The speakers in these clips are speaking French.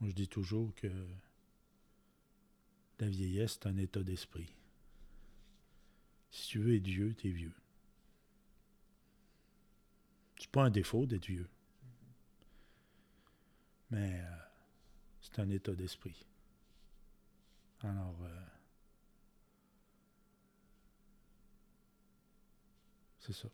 Moi, je dis toujours que la vieillesse, c'est un état d'esprit. Si tu veux être vieux, tu es vieux. C'est pas un défaut d'être vieux. Mais euh, c'est un état d'esprit. Alors, euh, c'est ça.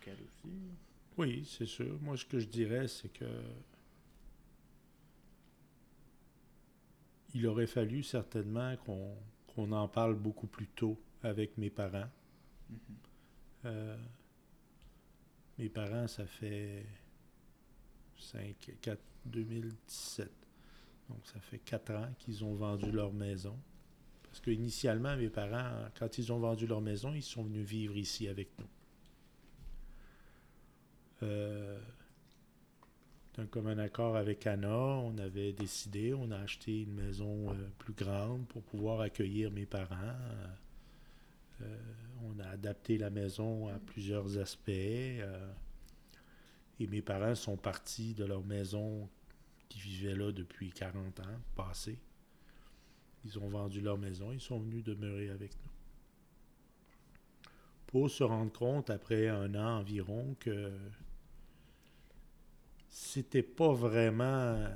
Qu'elle aussi? Oui, c'est sûr. Moi, ce que je dirais, c'est que il aurait fallu certainement qu'on en parle beaucoup plus tôt avec mes parents. Mhm. Euh, mes parents, ça fait 5, 4, 2017. Donc, ça fait 4 ans qu'ils ont vendu leur maison. Parce que initialement, mes parents, quand ils ont vendu leur maison, ils sont venus vivre ici avec nous. Euh, d'un commun accord avec Anna, on avait décidé, on a acheté une maison euh, plus grande pour pouvoir accueillir mes parents. Euh, on a adapté la maison à plusieurs aspects. et mes parents sont partis de leur maison qui vivaient là depuis 40 ans passés. Ils ont vendu leur maison, ils sont venus demeurer avec nous. Pour se rendre compte, après un an environ, que c'était pas vraiment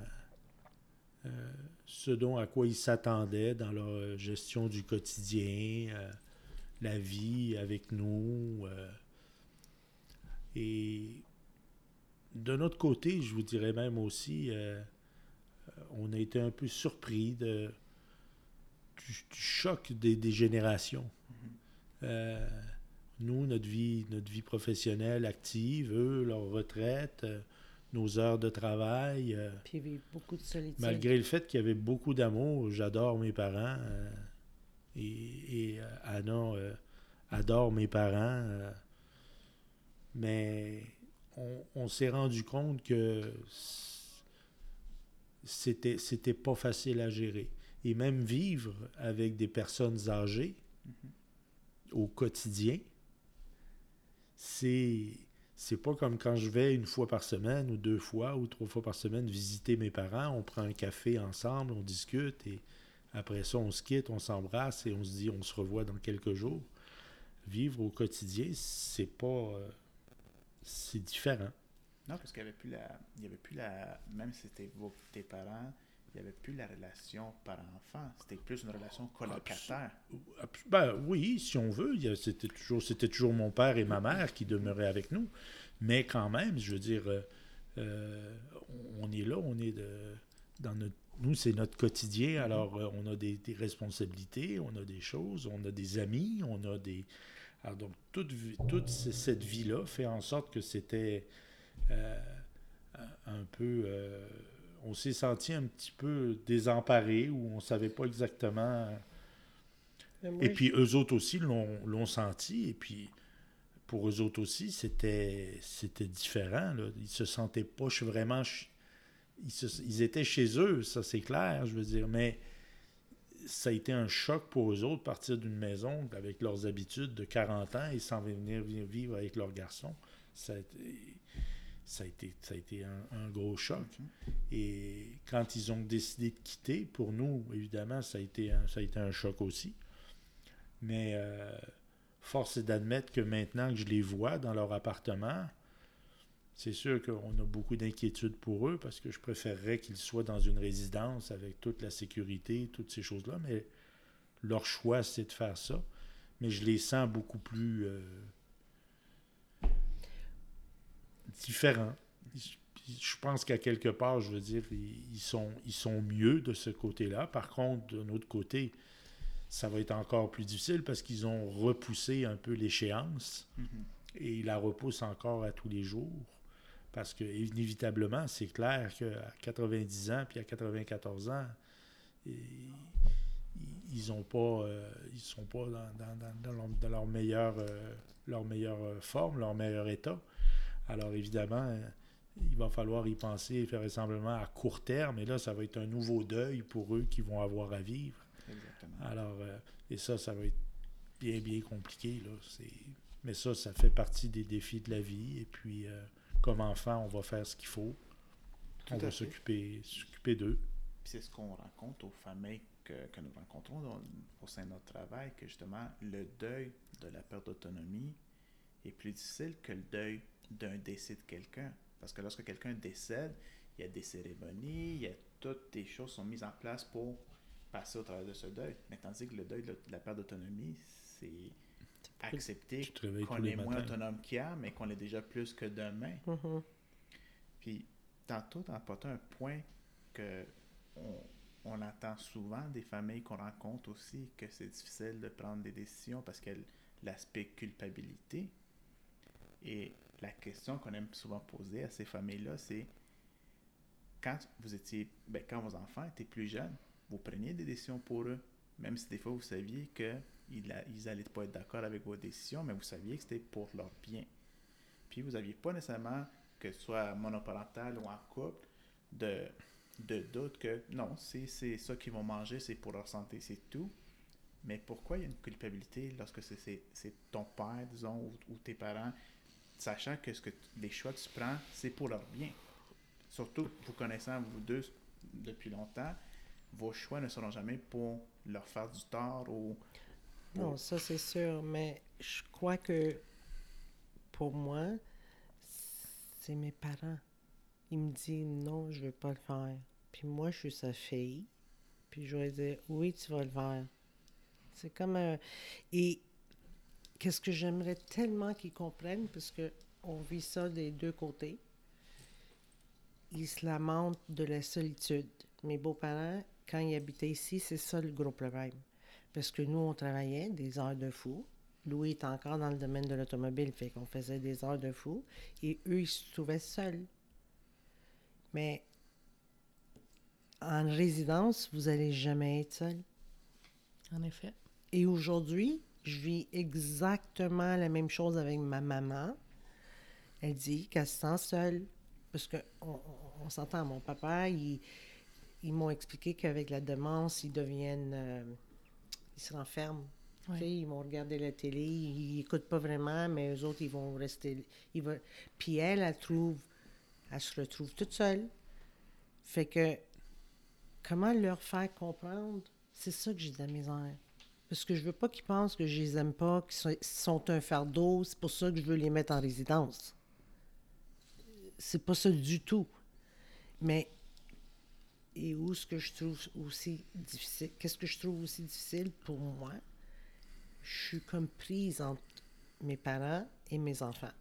euh, ce dont à quoi ils s'attendaient dans leur gestion du quotidien, euh, la vie avec nous. euh. et de notre côté, je vous dirais même aussi, euh, euh, on a été un peu surpris de, du, du choc des, des générations. Euh, nous, notre vie, notre vie professionnelle active, eux, leur retraite, euh, nos heures de travail. euh, Puis il y avait beaucoup de solitude. Malgré le fait qu'il y avait beaucoup d'amour, j'adore mes parents. euh, et et, euh, Anna adore mes parents. mais on, on s'est rendu compte que c'était, c'était pas facile à gérer. Et même vivre avec des personnes âgées au quotidien, c'est c'est pas comme quand je vais une fois par semaine ou deux fois ou trois fois par semaine visiter mes parents, on prend un café ensemble, on discute et après ça on se quitte, on s'embrasse et on se dit on se revoit dans quelques jours. Vivre au quotidien, c'est pas euh, c'est différent. Non, parce qu'il n'y avait plus la. Il y avait plus la. Même si c'était tes parents, il n'y avait plus la relation par-enfant. C'était plus une relation colocataire. Ben oui, si on veut, c'était toujours, c'était toujours mon père et ma mère qui demeuraient avec nous. Mais quand même, je veux dire, euh, euh, on est là, on est de, dans notre, nous, c'est notre quotidien. Alors, euh, on a des, des responsabilités, on a des choses, on a des amis, on a des. Alors, donc, toute, toute cette vie-là fait en sorte que c'était euh, un peu. On s'est senti un petit peu désemparé ou on savait pas exactement. Moi, Et puis eux autres aussi l'ont senti. Et puis pour eux autres aussi, c'était différent. Là. Ils se sentaient pas vraiment. Ils, se- ils étaient chez eux, ça c'est clair, je veux dire. Mais ça a été un choc pour eux autres partir d'une maison avec leurs habitudes de 40 ans et s'en venir vi- vivre avec leur garçon. Ça a été, ça a été, ça a été un, gros choc. Et quand ils ont décidé de quitter, pour nous, évidemment, ça a été un, ça a été un choc aussi. Mais euh, force est d'admettre que maintenant que je les vois dans leur appartement, c'est sûr qu'on a beaucoup d'inquiétudes pour eux parce que je préférerais qu'ils soient dans une résidence avec toute la sécurité, toutes ces choses-là. Mais leur choix, c'est de faire ça. Mais je les sens beaucoup plus euh, différents. Je pense qu'à quelque part, je veux dire, ils sont, ils sont mieux de ce côté-là. Par contre, d'un autre côté, ça va être encore plus difficile parce qu'ils ont repoussé un peu l'échéance Mhm. et ils la repoussent encore à tous les jours. Parce que, inévitablement, c'est clair qu'à 90 ans puis à 94 ans, ils- ils ont pas euh, ils sont pas dans, dans- dans- dans leur, dans leur meilleure euh, leur meilleure euh, forme, leur meilleur état. Alors évidemment, euh, il va falloir y penser vraisemblablement à court terme, et là, ça va être un nouveau deuil pour eux qui vont avoir à vivre. Exactement. Alors, euh, et ça, ça va être bien, bien compliqué. Là. Mais ça, ça fait partie des défis de la vie. Et puis, euh, comme enfant, on va faire ce qu'il faut. Tout on va s'occuper, d'eux. C'est ce qu'on rencontre aux familles que, que nous rencontrons dans- au sein de notre travail, que justement, le deuil de la perte d'autonomie est plus difficile que le deuil d'un décès de quelqu'un. Parce que lorsque quelqu'un décède, il y a des cérémonies, il y a toutes les choses sont mises en place pour passer au travers de ce deuil. Mais tandis que le deuil de la- perte d'autonomie, c'est accepter qu'on est moins matins. autonome qu'hier, mais qu'on est déjà plus que demain. Mhm. Puis, tantôt, tu as apporté un point que on, on entend souvent des familles qu'on rencontre aussi, que c'est difficile de prendre des décisions parce qu'il y a l'aspect culpabilité. Et la question qu'on aime souvent poser à ces familles-là, c'est quand vous étiez, ben, quand vos enfants étaient plus jeunes, vous preniez des décisions pour eux, même si des fois vous saviez que ils n'allaient pas être d'accord avec vos décisions, mais vous saviez que c'était pour leur bien. Puis vous n'aviez pas nécessairement, que ce soit monoparental ou en couple, de, de doute que non, c'est ça qu'ils vont manger, c'est pour leur santé, c'est tout. Mais pourquoi il y a une culpabilité lorsque c'est- ton père, disons, ou tes parents, sachant que, ce que les choix que tu prends, c'est pour leur bien? Surtout, vous connaissant vous deux depuis longtemps, vos choix ne seront jamais pour leur faire du tort ou... Non, ça c'est sûr, mais je crois que pour moi, c'est mes parents. Ils me disent non, je veux pas le faire. Puis moi, je suis sa fille. Puis je vais dire oui, tu vas le faire. C'est comme un. Et qu'est-ce que j'aimerais tellement qu'ils comprennent, parce vit ça des deux côtés. Ils se lamentent de la solitude. Mes beaux-parents, quand ils habitaient ici, c'est ça le gros problème. Parce que nous, on travaillait des heures de fou. Louis est encore dans le domaine de l'automobile, fait qu'on faisait des heures de fou. Et eux, ils se trouvaient seuls. Mais en résidence, vous allez jamais être seul. En effet. Et aujourd'hui, je vis exactement la même chose avec ma maman. Elle dit qu'elle se sent seule. Parce que on, s'entend, mon papa, il- ils m'ont expliqué qu'avec la démence, ils deviennent. euh, ils se renferment. Ouais. Ils vont regarder la télé, ils n'écoutent pas vraiment, mais eux autres, ils vont rester. Ils vont... Puis elle, elle trouve. Elle se retrouve toute seule. Fait que. Comment leur faire comprendre? C'est ça que j'ai de la misère. Parce que je veux pas qu'ils pensent que je les aime pas, qu'ils sont, un fardeau. C'est pour ça que je veux les mettre en résidence. C'est pas ça du tout. Mais et où ce que je trouve aussi difficile, qu'est-ce que je trouve aussi difficile pour moi, je suis comme prise entre mes parents et mes enfants.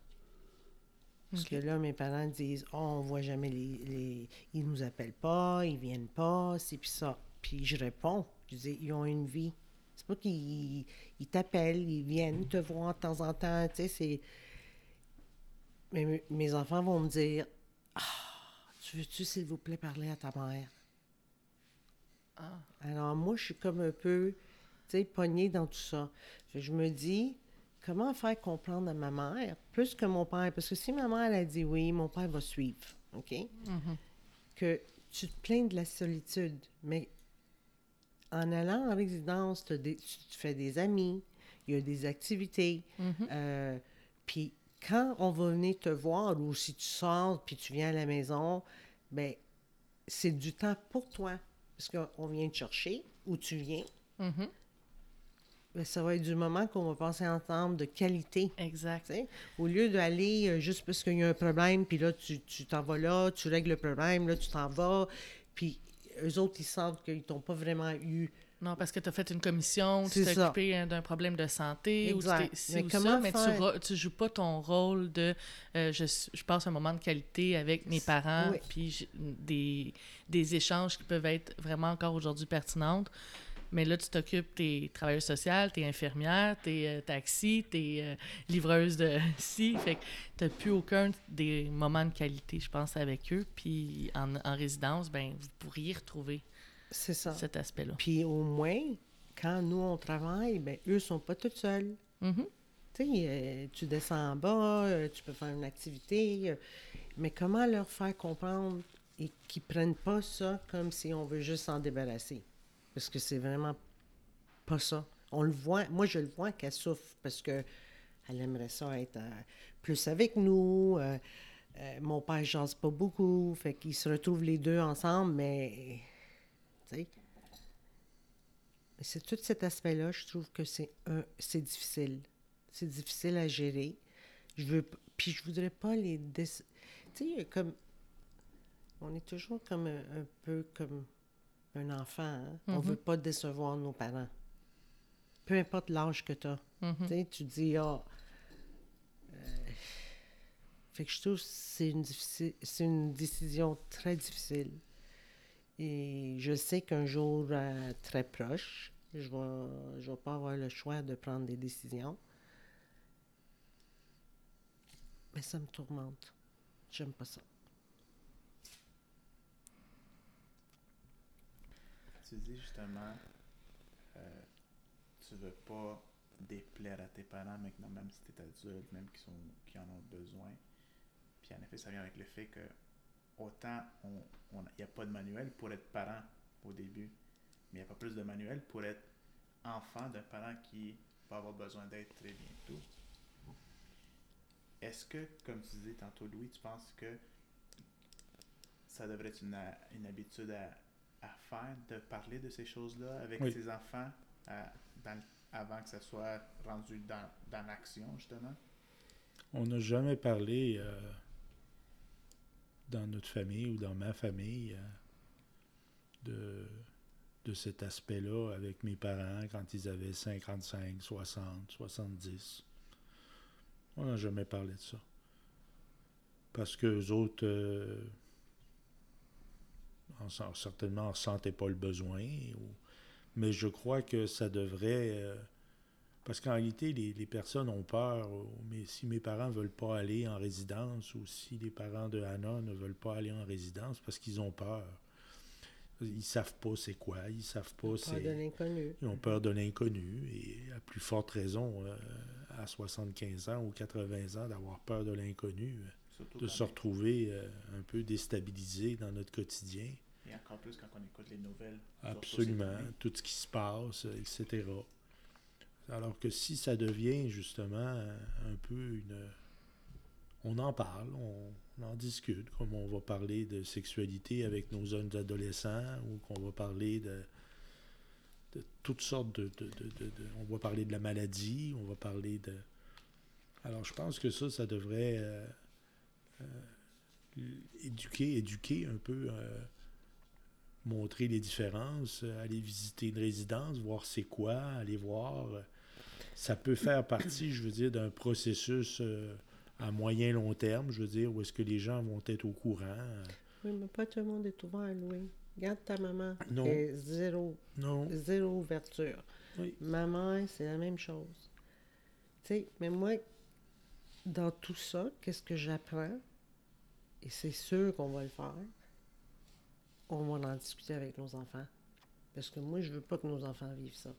Parce que là, mes parents disent Oh, on voit jamais les, les. Ils nous appellent pas, ils viennent pas, c'est puis ça. Puis je réponds Je dis Ils ont une vie. C'est pas qu'ils ils t'appellent, ils viennent te voir de temps en temps, tu sais, c'est. Mais mes- enfants vont me dire Ah, tu veux-tu, s'il vous plaît, parler à ta mère? Ah. alors moi, je suis comme un peu, tu sais, pognée dans tout ça. Je me dis, comment faire comprendre à ma mère, plus que mon père, parce que si ma mère elle a dit oui, mon père va suivre, OK? Mhm. Que tu te plains de la solitude, mais en allant en résidence, des- tu fais des amis, il y a des activités, Mhm. euh, puis quand on va venir te voir, ou si tu sors, puis tu viens à la maison, ben c'est du temps pour toi. Parce qu'on vient te chercher, ou tu viens, Mhm. ben, ça va être du moment qu'on va passer ensemble de qualité. Exact. Au lieu d'aller euh, juste parce qu'il y a un problème, puis là, tu tu t'en vas là, tu règles le problème, là, tu t'en vas, puis eux autres, ils sentent qu'ils t'ont pas vraiment eu. Non, parce que tu as fait une commission, tu t'es occupé hein, d'un problème de santé, Exact. Mais ou comment ça, mais tu, tu joues pas ton rôle de euh, je, je passe un moment de qualité avec mes parents, Oui. puis des, des échanges qui peuvent être vraiment encore aujourd'hui pertinentes. Mais là, tu t'occupes, t'es travailleuse sociale, t'es infirmière, t'es euh, taxi, t'es euh, livreuse de ci. Fait que t'as plus aucun des moments de qualité, je pense, avec eux. Puis en, en résidence, ben vous pourriez retrouver C'est ça. cet aspect-là. Puis au moins, quand nous, on travaille, ben eux sont pas tous seuls. Mhm. Tu sais, euh, tu descends en bas, euh, tu peux faire une activité, mais comment leur faire comprendre et qu'ils prennent pas ça comme si on veut juste s'en débarrasser? Parce que c'est vraiment pas ça. On le voit, moi je le vois qu'elle souffre parce que elle aimerait ça être euh, plus avec nous. euh, euh, mon père jase pas beaucoup, fait qu'ils se retrouvent les deux ensemble, mais c'est tout cet aspect-là, je trouve que c'est un, c'est difficile. C'est difficile à gérer. Je veux, puis je voudrais pas les Tu sais, comme on est toujours comme un, un peu comme un enfant. hein. On Mhm. veut pas décevoir nos parents. Peu importe l'âge que tu as. Tu dis, ah. euh, fait que je trouve que c'est une, difficile- une décision très difficile. Et je sais qu'un jour euh, très proche, je vais, je vais pas avoir le choix de prendre des décisions. Mais ça me tourmente. J'aime pas ça. Tu dis justement, euh, tu veux pas déplaire à tes parents maintenant, même si tu es adulte, même qui, sont, qui en ont besoin. Puis en effet, ça vient avec le fait que autant on il n'y a pas de manuel pour être parent au début, mais il n'y a pas plus de manuel pour être enfant d'un parent qui va avoir besoin d'aide très bientôt. Est-ce que, comme tu disais tantôt, Louis, tu penses que ça devrait être une, une habitude à, à faire de parler de ces choses-là avec Oui. ses enfants à- dans- avant que ça soit rendu dans, dans l'action, justement? On n'a jamais parlé euh, dans notre famille ou dans ma famille euh, de, de cet aspect-là avec mes parents quand ils avaient 55, 60, 70. On n'a jamais parlé de ça. Parce que les autres, euh, en, certainement, ne sentaient pas le besoin. ou- mais je crois que ça devrait... euh, parce qu'en réalité, les, les personnes ont peur. Mais si mes parents ne veulent pas aller en résidence ou si les parents de Hannah ne veulent pas aller en résidence, parce qu'ils ont peur. Ils savent pas c'est quoi, ils savent pas c'est... de l'inconnu. Ils ont peur de l'inconnu et à plus forte raison, euh, à 75 ans ou 80 ans, d'avoir peur de l'inconnu, euh, de se retrouver euh, un peu déstabilisé dans notre quotidien. Et encore plus quand on écoute les nouvelles. Absolument, tout ce qui se passe, etc. Alors que si ça devient justement un peu une... On en parle, on, en discute, comme on va parler de sexualité avec nos jeunes adolescents, ou qu'on va parler de, de toutes sortes de, de- de- de- de- On va parler de la maladie, on va parler de... Alors je pense que ça, ça devrait euh, éduquer, éduquer un peu... euh, montrer les différences, euh, aller visiter une résidence, voir c'est quoi, aller voir. euh, Ça peut faire partie, je veux dire, d'un processus euh, à moyen long terme, je veux dire, où est-ce que les gens vont être au courant. euh. Oui, mais pas tout le monde est ouvert, Louis. Regarde ta maman. Non. Est zéro, Non, zéro ouverture. Oui. Maman, c'est la même chose. Tu sais, mais moi, dans tout ça, qu'est-ce que j'apprends? Et c'est sûr qu'on va le faire. On va en discuter avec nos enfants. Parce que moi, je veux pas que nos enfants vivent ça.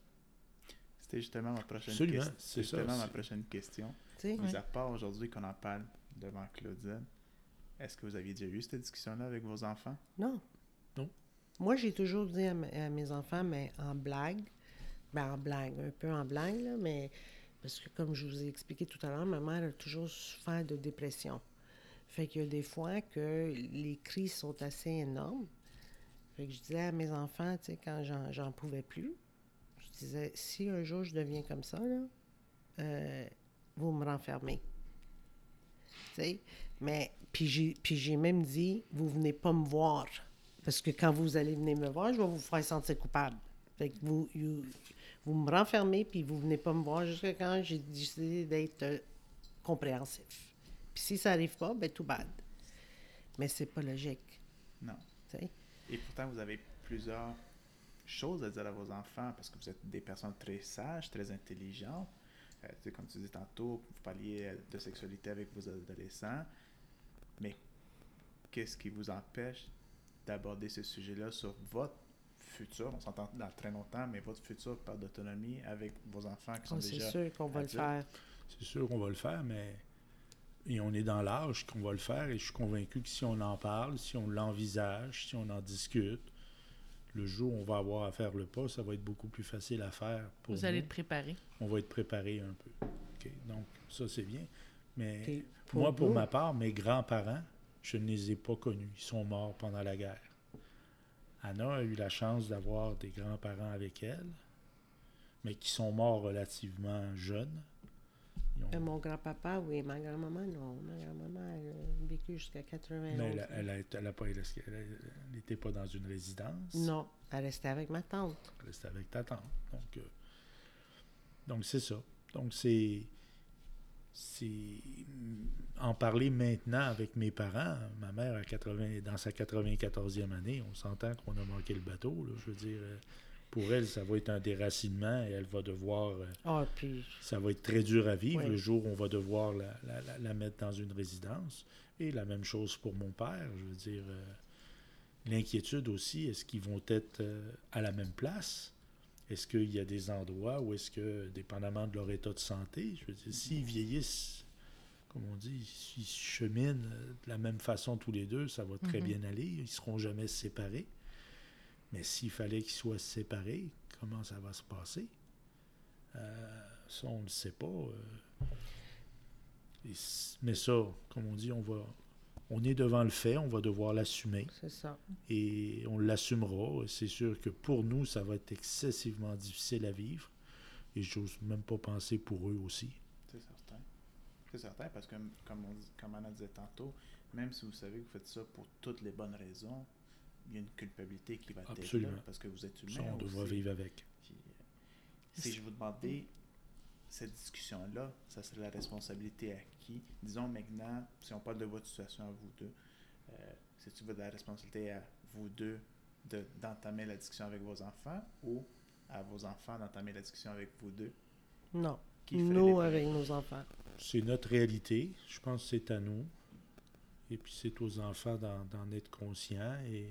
C'était justement ma prochaine Absolument, question. c'est ça, justement ma prochaine question. Mis Ouais. à part aujourd'hui qu'on en parle devant Claudine, est-ce que vous aviez déjà eu cette discussion-là avec vos enfants? Non. Non. Moi, j'ai toujours dit à mes enfants, mais en blague, ben en blague, un peu en blague, là, mais parce que comme je vous ai expliqué tout à l'heure, ma mère a toujours souffert de dépression. Fait qu'il y a des fois que les cris sont assez énormes. Fait que je disais à mes enfants, tu sais, quand j'en, pouvais plus, je disais, si un jour je deviens comme ça, là, euh, vous me renfermez. Tu sais, mais, puis j'ai, même dit, vous venez pas me voir. Parce que quand vous allez venir me voir, je vais vous faire sentir coupable. Fait que vous, vous me renfermez, puis vous venez pas me voir jusqu'à quand j'ai décidé d'être euh, compréhensif. Puis si ça arrive pas, ben tout bad. Mais c'est pas logique, Non. Et pourtant, vous avez plusieurs choses à dire à vos enfants parce que vous êtes des personnes très sages, très intelligentes. Euh, tu sais, comme tu disais tantôt, vous parliez euh, de sexualité avec vos adolescents. Mais qu'est-ce qui vous empêche d'aborder ce sujet-là sur votre futur, on s'entend dans très longtemps, mais votre futur part d'autonomie avec vos enfants qui sont Oh, c'est déjà... sûr qu'on va le faire. C'est sûr qu'on va le faire, mais et on est dans l'âge qu'on va le faire et je suis convaincu que si on en parle, si on l'envisage, si on en discute, le jour où on va avoir à faire le pas, ça va être beaucoup plus facile à faire pour Vous nous. allez te préparer. On va être préparé un peu. Donc, ça, c'est bien. Mais moi, pour ma part, mes grands-parents, je ne les ai pas connus. Ils sont morts pendant la guerre. Anna a eu la chance d'avoir des grands-parents avec elle, mais qui sont morts relativement jeunes. Euh, Mon grand-papa, oui. Ma grand-maman, non. Ma grand-maman, elle a vécu jusqu'à 91. Mais elle, elle, a- elle a pas, elle n'était pas dans une résidence. Non, elle restait avec ma tante. Elle restait avec ta tante. Donc, euh, donc c'est ça. Donc, c'est. C'est. En parler maintenant avec mes parents, ma mère a 80, dans sa 94e année, on s'entend qu'on a manqué le bateau. là. je veux dire, euh, pour elle, ça va être un déracinement et elle va devoir. euh, Ah, puis ça va être très dur à vivre Oui. le jour où on va devoir la, la- la- la mettre dans une résidence. Et la même chose pour mon père. Je veux dire, euh, l'inquiétude aussi, est-ce qu'ils vont être euh, à la même place? Est-ce qu'il y a des endroits où est-ce que, dépendamment de leur état de santé, je veux dire, s'ils vieillissent, comme on dit, s'ils cheminent de la même façon tous les deux, ça va très Mhm. bien aller. Ils ne seront jamais séparés. Mais s'il fallait qu'ils soient séparés, comment ça va se passer? Euh, ça, on ne le sait pas. euh. Et mais ça, comme on dit, on va, on est devant le fait, on va devoir l'assumer c'est ça. et on l'assumera. C'est sûr que pour nous, ça va être excessivement difficile à vivre et j'ose même pas penser pour eux aussi. C'est certain. C'est certain parce que, comme, on, dit- comme Anna disait tantôt, même si vous savez que vous faites ça pour toutes les bonnes raisons, il y a une culpabilité qui va être là parce que vous êtes Ça, humain. on devra aussi. vivre avec. Puis, euh, si je vous demandais cette discussion-là, ça serait la responsabilité à qui? Disons maintenant, si on parle de votre situation à vous deux, euh, c'est-tu de la responsabilité à vous deux de- d'entamer la discussion avec vos enfants ou à vos enfants d'entamer la discussion avec vous deux? Non. Qui Nous, avec nos enfants. C'est notre réalité. Je pense que c'est à nous. Et puis c'est aux enfants d'en d'en être conscients. Et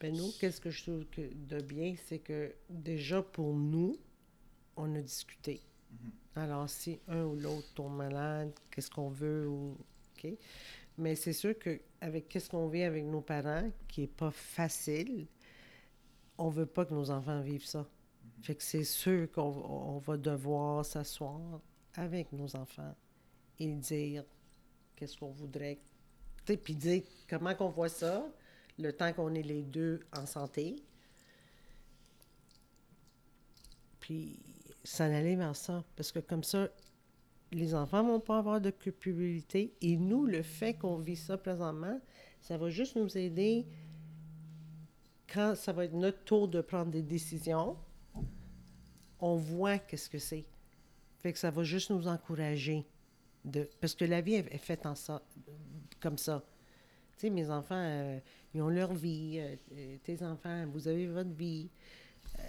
Ben nous, qu'est-ce que je trouve que de bien, c'est que déjà pour nous, on a discuté. Mhm. Alors, si un ou l'autre tombe malade, qu'est-ce qu'on veut ou. OK? Mais c'est sûr que avec qu'est-ce qu'on vit avec nos parents, qui est pas facile, on veut pas que nos enfants vivent ça. Fait que c'est sûr qu'on on va devoir s'asseoir avec nos enfants et dire qu'est-ce qu'on voudrait. Puis dire comment qu'on voit ça, le temps qu'on est les deux en santé. Puis s'en aller vers ça. Parce que comme ça, les enfants vont pas avoir de culpabilité. Et nous, le fait qu'on vit ça présentement, ça va juste nous aider quand ça va être notre tour de prendre des décisions. On voit qu'est-ce que c'est. Fait que ça va juste nous encourager. De, parce que la vie est, est faite en ça, comme ça. Tu sais, mes enfants, euh, ils ont leur vie. euh, euh, tes enfants, vous avez votre vie. Euh,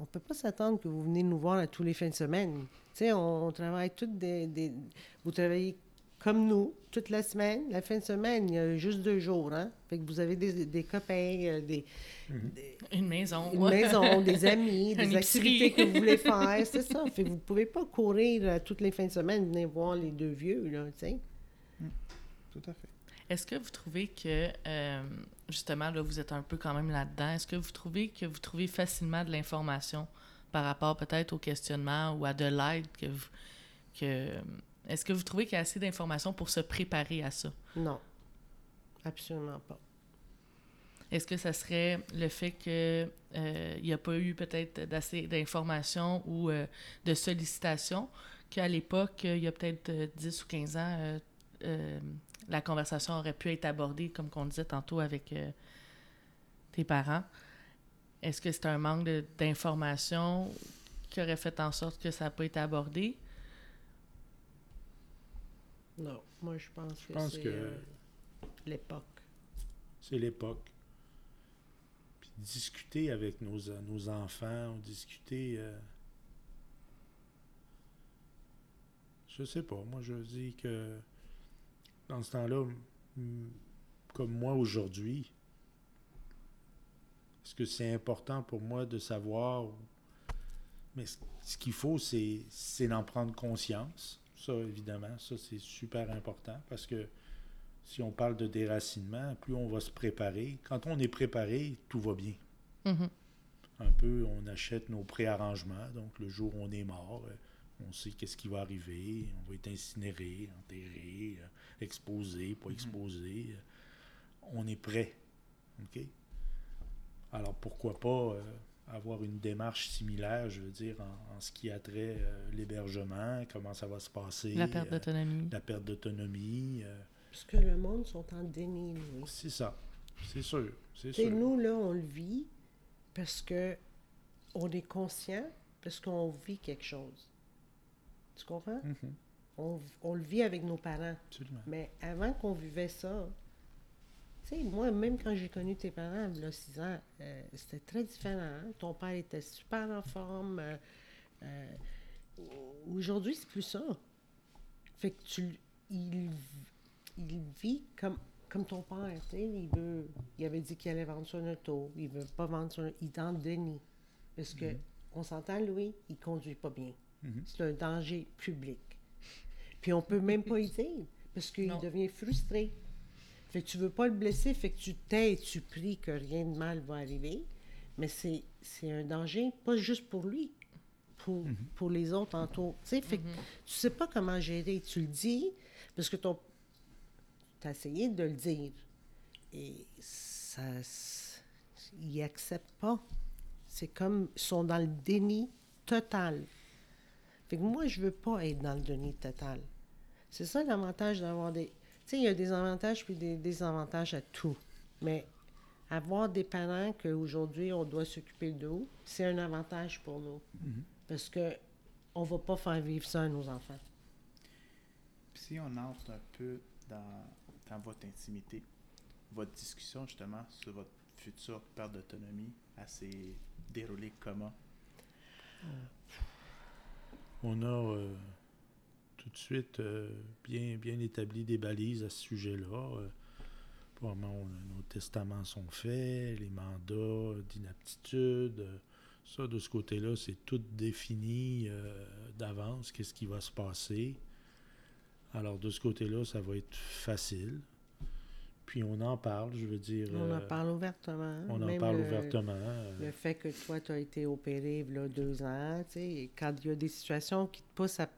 on peut pas s'attendre que vous venez nous voir à tous les fins de semaine. Tu sais, on, on travaille toutes des, des- Vous travaillez comme nous, toute la semaine. La fin de semaine, il y a juste deux jours, hein? Fait que vous avez des, des copains, euh, des, des- Une maison. une maison, des amis, des activités que vous voulez faire, c'est ça. Fait que vous pouvez pas courir toutes les fins de semaine, venir voir les deux vieux, là, tu sais. Tout à fait. Est-ce que vous trouvez que, euh, justement, là, vous êtes un peu quand même là-dedans, est-ce que vous trouvez que vous trouvez facilement de l'information par rapport peut-être au questionnement ou à de l'aide que vous... Que, est-ce que vous trouvez qu'il y a assez d'informations pour se préparer à ça? Non, absolument pas. Est-ce que ça serait le fait qu'il n'y a pas eu peut-être d'assez d'informations ou euh, de sollicitations qu'à l'époque, il y a peut-être euh, 10 ou 15 ans, euh, euh, la conversation aurait pu être abordée, comme qu'on disait tantôt avec euh, tes parents? Est-ce que c'est un manque d'informations qui aurait fait en sorte que ça n'a pas été abordé? Non, moi je pense que pense c'est que- euh, l'époque. c'est l'époque. Puis discuter avec nos, nos enfants, discuter. euh, je sais pas. Moi, je dis que dans ce temps-là, comme moi aujourd'hui, est-ce que c'est important pour moi de savoir. Mais ce- qu'il faut, c'est d'en prendre conscience. Ça, évidemment, ça, c'est super important parce que si on parle de déracinement, plus on va se préparer. Quand on est préparé, tout va bien. Mhm. Un peu, on achète nos préarrangements. Donc, le jour où on est mort, euh, on sait qu'est-ce qui va arriver. On va être incinéré, enterré, euh, exposé, pas exposé. Euh, On est prêt. OK? Alors, pourquoi pas euh, avoir une démarche similaire, je veux dire, en, en ce qui a trait euh, l'hébergement, comment ça va se passer. La perte euh, d'autonomie. la perte d'autonomie. euh, Parce que le monde sont en déni, c'est ça. C'est sûr. C'est sûr. nous, là, on le vit parce que on est conscient, parce qu'on vit quelque chose. Tu comprends? Mhm, On, on le vit avec nos parents. absolument. Mais avant qu'on vivait ça, tu sais, moi, même quand j'ai connu tes parents, il y a 6 ans, euh, c'était très différent. hein. Ton père était super en forme. euh, euh, Aujourd'hui, c'est plus ça. Fait que tu. Il, il vit comme, comme ton père, tu sais. Il veut. Il avait dit qu'il allait vendre son auto. Il veut pas vendre son. Il est en déni. Parce que, on s'entend, Louis, il conduit pas bien. Mhm. C'est un danger public. Puis on peut même pas y dire, parce qu'il devient frustré. Fait que tu veux pas le blesser, fait que tu tais et tu pries que rien de mal va arriver. Mais c'est c'est un danger, pas juste pour lui, pour, pour les autres entour. Tu sais, fait que tu sais pas comment gérer. Tu le dis, parce que ton... tu as essayé de le dire. Et ça... Ils acceptent pas. C'est comme... Ils sont dans le déni total. Fait que moi, je veux pas être dans le déni total. C'est ça l'avantage d'avoir des... Tu sais, il y a des avantages puis des désavantages à tout. Mais avoir des parents qu'aujourd'hui, on doit s'occuper d'eux, c'est un avantage pour nous. Parce que on va pas faire vivre ça à nos enfants. Puis si on entre un peu dans, dans votre intimité, votre discussion justement sur votre future perte d'autonomie, elle s'est déroulée comment? On a euh, tout de suite euh, bien, bien établi des balises à ce sujet-là. Euh, probablement, on- nos testaments sont faits, les mandats d'inaptitude. euh, ça, de ce côté-là, c'est tout défini euh, d'avance, qu'est-ce qui va se passer. Alors, de ce côté-là, ça va être facile. Puis on en parle, je veux dire. On en parle ouvertement. on en parle le- ouvertement. Le fait que toi, tu as été opéré là, deux ans, tu sais, quand il y a des situations qui te poussent à,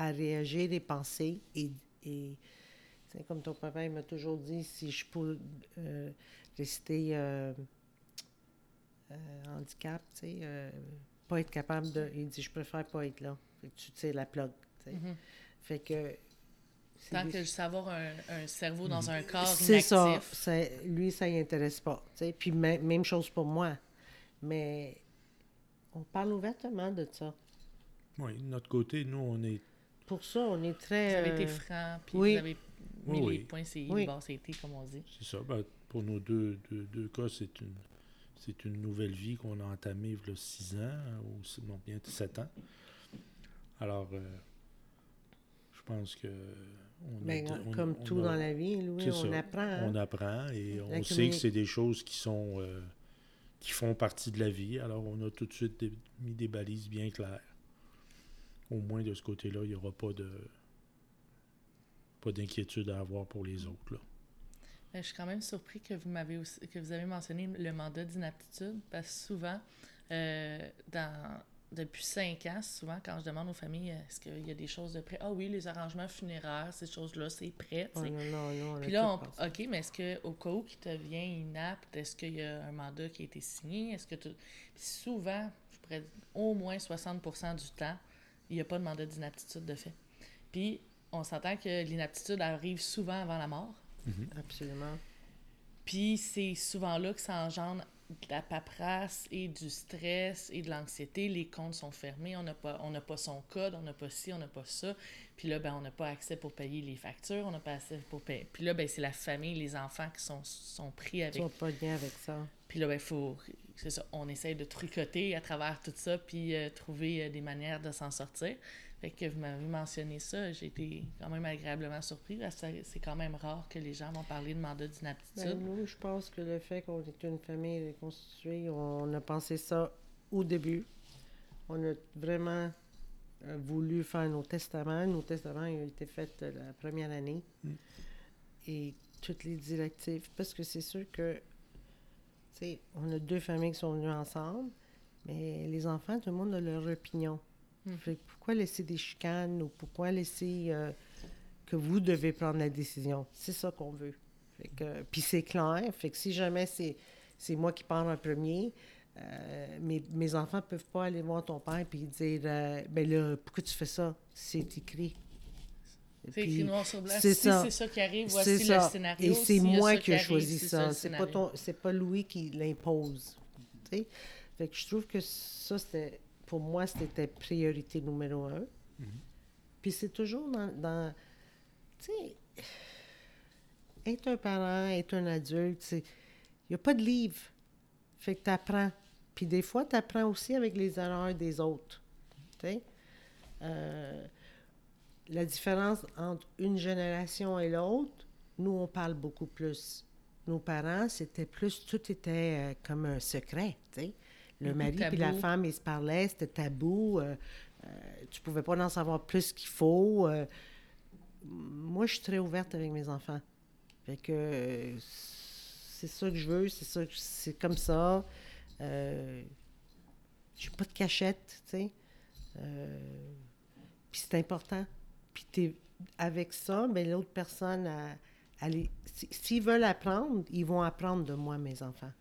à réagir et penser, et, et tu sais, comme ton papa il m'a toujours dit, si je peux euh, rester euh, euh, handicap, tu sais, euh, pas être capable de. Il dit, je préfère pas être là. Fait que tu tires la plug, tu sais. Mhm. Fait que. c'est Tant des- que juste avoir un, un cerveau dans un corps c'est ça. inactif. c'est- Lui, ça ne intéresse pas. tu sais. Puis mê- même chose pour moi. Mais on parle ouvertement de ça. oui, de notre côté, nous, on est Pour ça, on est très. Vous avez été euh, franc, puis oui. vous avez mis Oui, les oui. points CI, Oui. comme on dit. C'est ça. Ben, pour nos deux, deux, deux cas, c'est une, c'est une nouvelle vie qu'on a entamée il y a six ans, ou non, bien sept ans. Alors, euh, je pense que. On a ben, on- comme on tout a- dans la vie, Louis, on ça. apprend. hein. On apprend et La on sait que c'est des choses qui sont. euh, qui font partie de la vie. Alors, on a tout de suite des- mis des balises bien claires. Au moins, de ce côté-là, il n'y aura pas de. pas d'inquiétude à avoir pour les autres. Là. Ben, je suis quand même surpris que vous m'avez aussi- que vous avez mentionné le mandat d'inaptitude parce que souvent, euh, dans, depuis cinq ans, souvent quand je demande aux familles est-ce qu'il y a des choses de prêt, ah oui, les arrangements funéraires, ces choses-là, c'est prêt. Oh, non, non, non, Puis là, on-. OK, mais est-ce que au cas où qui te vient inapte, est-ce qu'il y a un mandat qui a été signé? Est-ce que tu... Puis souvent, je pourrais dire, au moins 60% du temps, il n'y a pas de mandat d'inaptitude de fait. Puis on s'entend que l'inaptitude arrive souvent avant la mort. Absolument. Puis c'est souvent là que ça engendre de la paperasse et du stress et de l'anxiété. Les comptes sont fermés, on n'a pas, on n'a pas son code, on n'a pas ci, on n'a pas ça. Puis là, ben, on n'a pas accès pour payer les factures, on n'a pas accès pour payer. Puis là, ben, c'est la famille, les enfants qui sont, sont pris avec. Ils sont pas bien avec ça. Puis là, ben, faut, c'est ça, on essaye de trucoter à travers tout ça, puis euh, trouver euh, des manières de s'en sortir. Fait que vous m'avez mentionné ça, j'ai été quand même agréablement surpris. parce que C'est quand même rare que les gens m'ont parlé de mandat Ben, d'inaptitude. nous, je pense que le fait qu'on est une famille reconstituée, on a pensé ça au début. On a vraiment euh, voulu faire nos testaments. Nos testaments ont été faits la première année. Mm. Et toutes les directives. Parce que c'est sûr que, on a deux familles qui sont venues ensemble, mais les enfants, tout le monde a leur opinion. Mm. Fait que pourquoi laisser des chicanes ou pourquoi laisser euh, que vous devez prendre la décision? C'est ça qu'on veut. Fait que, puis c'est clair. Fait que si jamais c'est, c'est moi qui parle en premier, euh, mes, mes enfants peuvent pas aller voir ton père et dire euh, Ben là, pourquoi tu fais ça? C'est écrit. C'est écrit noir sur blanc. c'est Si ça. c'est ça qui arrive, c'est voici le scénario. Et c'est a moi qui ai choisi ça. C'est pas ton, c'est pas Louis qui l'impose. Fait que je trouve que ça c'était, pour moi, c'était priorité numéro un. Puis c'est toujours dans, dans tu sais, être un parent, être un adulte, il y a pas de livre. Fait que tu apprends. Puis des fois, tu apprends aussi avec les erreurs des autres. tu sais. Euh, la différence entre une génération et l'autre, nous, on parle beaucoup plus. Nos parents, c'était plus, tout était euh, comme un secret, tu sais. Le mari puis la femme, ils se parlaient, c'était tabou. euh, euh, tu pouvais pas en savoir plus qu'il faut. euh. moi, je suis très ouverte avec mes enfants. Fait que euh, c'est ça que je veux, c'est ça, c'est comme ça. Euh, j'ai pas de cachette, tu sais. Puis c'est important. Puis t'es- avec ça, ben, l'autre personne, elle si- s'ils veulent apprendre, ils vont apprendre de moi, mes enfants.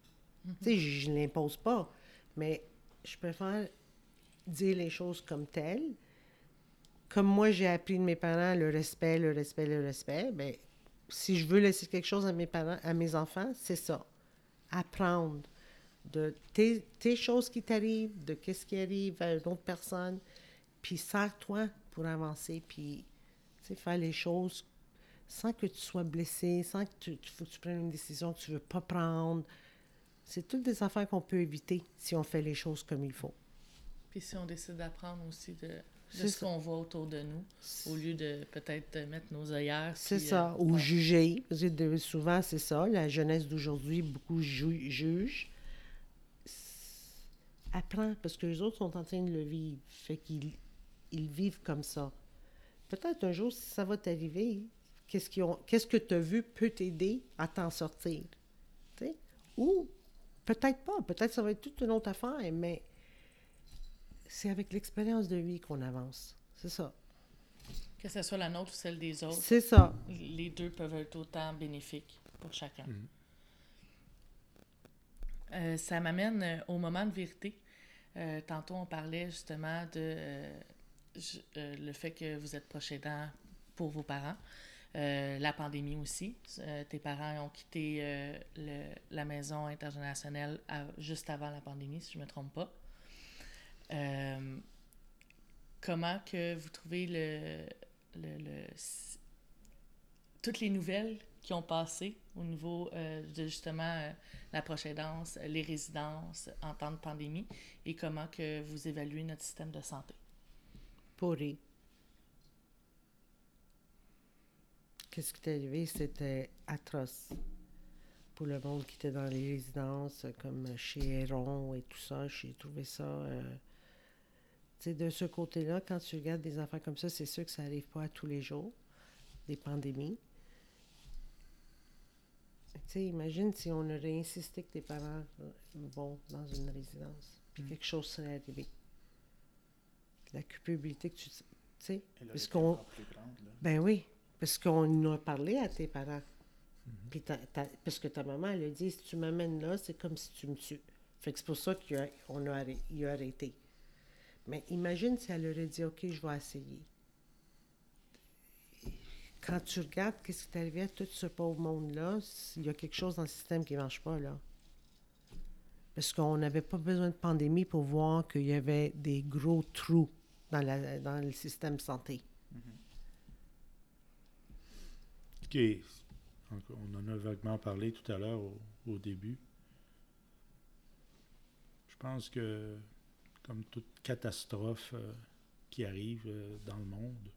Tu sais, je ne l'impose pas, mais je préfère dire les choses comme telles. Comme moi, j'ai appris de mes parents le respect, le respect, le respect, ben, si je veux laisser quelque chose à mes parents, à mes enfants, c'est ça. Apprendre de tes, tes choses qui t'arrivent, de qu'est-ce qui arrive à une autre personne, puis sers-toi pour avancer, puis faire les choses sans que tu sois blessé, sans que tu, tu- faut que tu prennes une décision que tu veux pas prendre. C'est toutes des affaires qu'on peut éviter si on fait les choses comme il faut. Puis si on décide d'apprendre aussi de, de ce qu'on voit autour de nous, au lieu de peut-être mettre nos œillères. C'est ça. euh, Ou ouais. juger. Parce que de- souvent, c'est ça. La jeunesse d'aujourd'hui, beaucoup ju- jugent. Apprends, parce que les autres sont en train de le vivre. Fait qu'ils ils vivent comme ça. Peut-être un jour, si ça va t'arriver, qu'est-ce qu'ils ont- qu'est-ce que tu as vu peut t'aider à t'en sortir. Tu sais? Ou peut-être pas. Peut-être ça va être toute une autre affaire, mais c'est avec l'expérience de vie qu'on avance. C'est ça. Que ce soit la nôtre ou celle des autres, C'est ça. les deux peuvent être autant bénéfiques pour chacun. Euh, ça m'amène au moment de vérité. Euh, tantôt, on parlait justement de euh, euh, le fait que vous êtes proche aidant pour vos parents. Euh, la pandémie aussi. Euh, tes parents ont quitté le- la maison intergénérationnelle juste avant la pandémie, si je ne me trompe pas. Comment que vous trouvez le, le, le- toutes les nouvelles qui ont passé au niveau euh, de justement la prochaine danse, les résidences en temps de pandémie et comment que vous évaluez notre système de santé? Pourri. Qu'est-ce qui est arrivé? C'était atroce. Pour le monde qui était dans les résidences, comme chez Héron et tout ça, j'ai trouvé ça. euh, Tu sais, de ce côté-là, quand tu regardes des affaires comme ça, c'est sûr que ça n'arrive pas à tous les jours, des pandémies. Tu sais, imagine si on aurait insisté que tes parents euh, vont dans une résidence, puis quelque chose serait arrivé. La culpabilité que tu. Tu sais, parce été qu'on. Ben oui, parce qu'on a parlé à tes parents. Puis ta- ta- parce que ta maman, elle a dit si tu m'amènes là, c'est comme si tu me tues. Fait que c'est pour ça qu'il a, il a arrêté. Mais imagine si elle aurait dit OK, je vais essayer. Quand tu regardes qu'est-ce qui est arrivé à tout ce pauvre monde-là, il y a quelque chose dans le système qui ne marche pas, là. Parce qu'on n'avait pas besoin de pandémie pour voir qu'il y avait des gros trous dans, la, dans le système santé. OK. On en a vaguement parlé tout à l'heure au, début. Je pense que, comme toute catastrophe euh, qui arrive euh, dans le monde,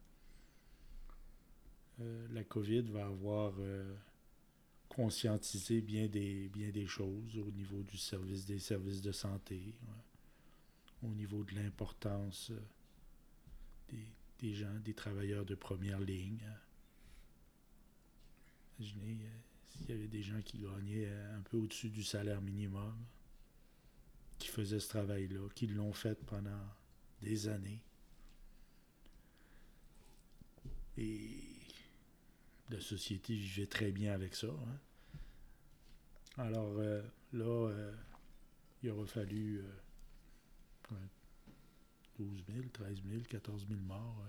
euh, la COVID va avoir conscientisé bien des, bien des choses au niveau du service des services de santé, au niveau de l'importance des, gens, des travailleurs de première ligne. Imaginez euh, s'il y avait des gens qui gagnaient euh, un peu au-dessus du salaire minimum, qui faisaient ce travail-là, qui l'ont fait pendant des années. Et la société vivait très bien avec ça. hein. Alors euh, là, il aura fallu 12 000, 13 000, 14 000 morts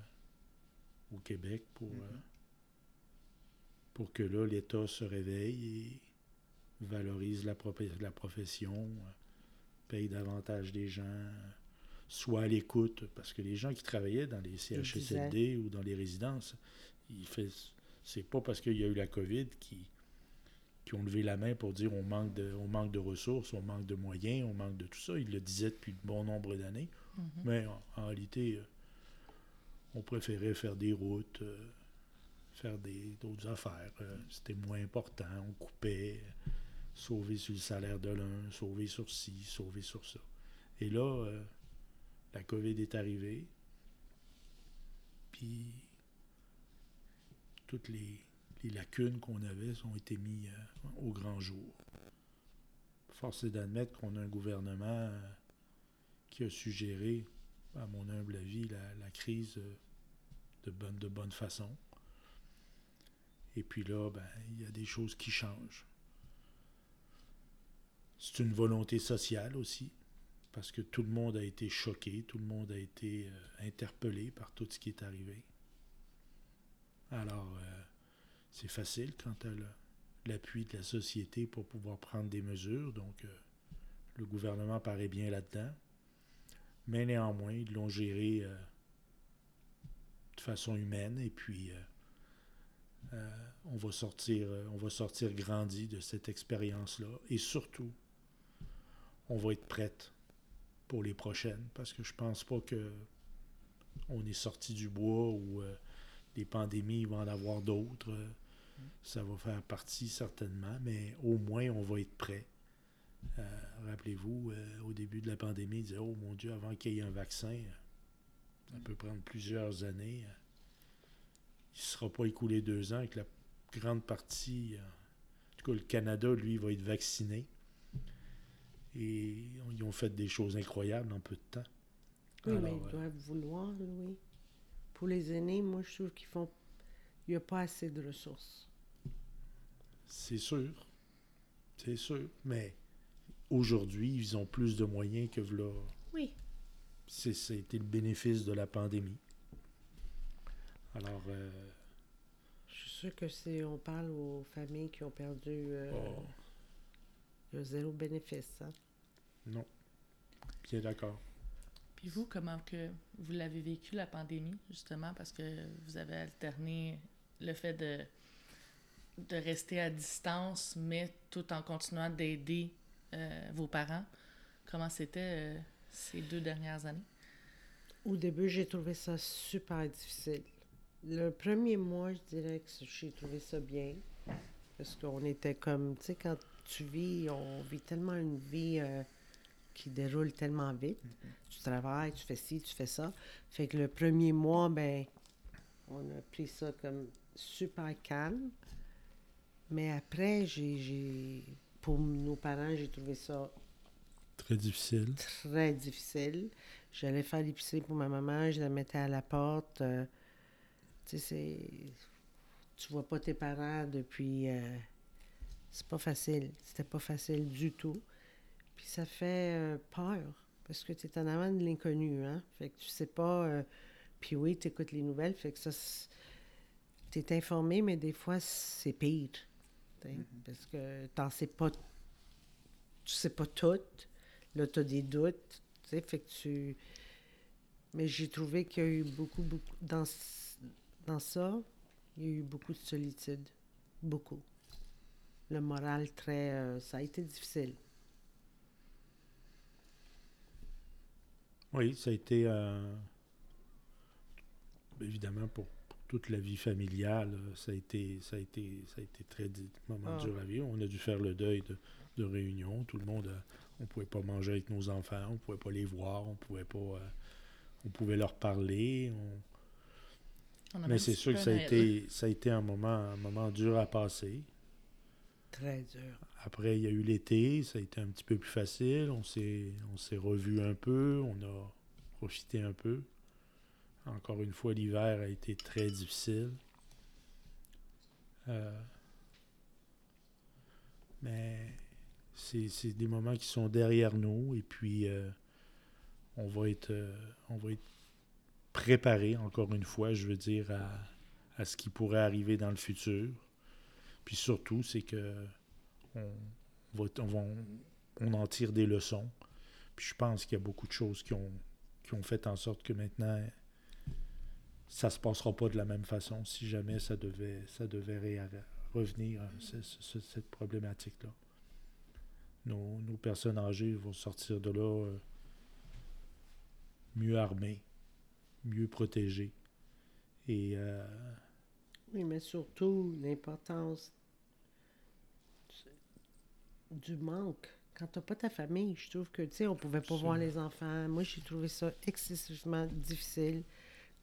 euh, au Québec pour, Mhm. euh, pour que là, l'État se réveille et valorise la, la profession, euh, paye davantage des gens, soit à l'écoute, parce que les gens qui travaillaient dans les CHSLD ou dans les résidences, ils c'est pas parce qu'il y a eu la COVID qui qui ont levé la main pour dire on manque de on manque de ressources, on manque de moyens, on manque de tout ça. Ils le disaient depuis de bon nombre d'années. Mhm. Mais en, réalité, euh, on préférait faire des routes, euh, faire d'autres affaires. Euh, c'était moins important. On coupait, sauver sur le salaire de l'un, sauver sur ci, sauver sur ça. Et là, la COVID est arrivée. Puis, toutes les, les lacunes qu'on avait ont été mises au grand jour. Force est d'admettre qu'on a un gouvernement qui a suggéré, à mon humble avis, la, crise euh, de bonne, de bonne façon. Et puis là, ben, il y a des choses qui changent. C'est une volonté sociale aussi, parce que tout le monde a été choqué, tout le monde a été euh, interpellé par tout ce qui est arrivé. Alors, euh, c'est facile quand tu as l'appui de la société pour pouvoir prendre des mesures, donc le gouvernement paraît bien là-dedans. Mais néanmoins, ils l'ont géré euh, de façon humaine et puis euh, euh, on va sortir, on va sortir grandi de cette expérience-là et surtout, on va être prête pour les prochaines parce que je pense pas que on est sorti du bois ou des pandémies, il va en avoir d'autres. ça va faire partie certainement, mais au moins on va être prêt. Euh, Rappelez-vous, euh, au début de la pandémie, ils disaient Oh mon Dieu, avant qu'il y ait un vaccin, ça peut prendre plusieurs années. Il ne sera pas écoulé deux ans avec la grande partie. euh, en tout cas, le Canada, lui, va être vacciné. Et ils ont fait des choses incroyables en peu de temps. Oui, mais ils euh, doivent vouloir, Louis. Pour les aînés, moi, je trouve qu'ils font. Il n'y a pas assez de ressources. C'est sûr. C'est sûr. Mais aujourd'hui, ils ont plus de moyens que là. Oui. C'est, c'était le bénéfice de la pandémie. Alors, euh, Je suis sûre que si on parle aux familles qui ont perdu. euh, oh, Il y a zéro bénéfice, hein. non. Bien d'accord. Puis vous, comment que vous l'avez vécu, la pandémie, justement, parce que vous avez alterné le fait de, de rester à distance, mais tout en continuant d'aider euh, vos parents? Comment c'était euh, ces deux dernières années? Au début, j'ai trouvé ça super difficile. Le premier mois, je dirais que j'ai trouvé ça bien. Parce qu'on était comme, tu sais, quand tu vis, on vit tellement une vie euh, qui déroule tellement vite. Tu travailles, tu fais ci, tu fais ça. Fait que le premier mois, ben, on a pris ça comme super calme. Mais après, j'ai- pour nos parents, j'ai trouvé ça Très difficile. très difficile. J'allais faire l'épicerie pour ma maman, je la mettais à la porte. euh, tu sais. Tu vois pas tes parents depuis. euh, c'est pas facile. C'était pas facile du tout. Puis ça fait euh, peur. Parce que tu es en avant de l'inconnu, hein. Fait que tu sais pas. puis oui, tu écoutes les nouvelles. Fait que ça. Tu es informé, mais des fois, c'est pire. Parce que t'en sais pas. Tu sais pas tout. Là, tu as des doutes. Tu sais, fait que tu. Mais j'ai trouvé qu'il y a eu beaucoup, beaucoup. Dans, dans ça, il y a eu beaucoup de solitude. Beaucoup. Le moral très. euh, ça a été difficile. Oui, ça a été euh, évidemment pour toute la vie familiale, euh, ça a été ça a été ça a été très moment Ah. dur à vivre. On a dû faire le deuil de, de réunion. Tout le monde, a- on pouvait pas manger avec nos enfants, on pouvait pas les voir, on pouvait pas euh, on pouvait leur parler. on- On a Mais c'est sûr que peu ça a Noël. été ça a été un moment un moment dur à passer. Très dur. Après, il y a eu l'été, ça a été un petit peu plus facile. On s'est, on s'est revu un peu, on a profité un peu. Encore une fois, l'hiver a été très difficile. Euh, mais c'est, des moments qui sont derrière nous et puis euh, on va être, euh, on va être préparé, encore une fois, je veux dire, à, ce qui pourrait arriver dans le futur. Puis surtout, c'est que on en tire des leçons. Puis je pense qu'il y a beaucoup de choses qui ont, qui ont fait en sorte que maintenant, ça se passera pas de la même façon si jamais ça devait, ça devait revenir, hein, ce- cette problématique-là. Nos, nos personnes âgées vont sortir de là euh, mieux armées, mieux protégées. Et euh, Oui, mais surtout l'importance du manque. Quand t'as pas ta famille, je trouve que, tu sais, on pouvait pas voir les enfants. Moi, j'ai trouvé ça excessivement difficile.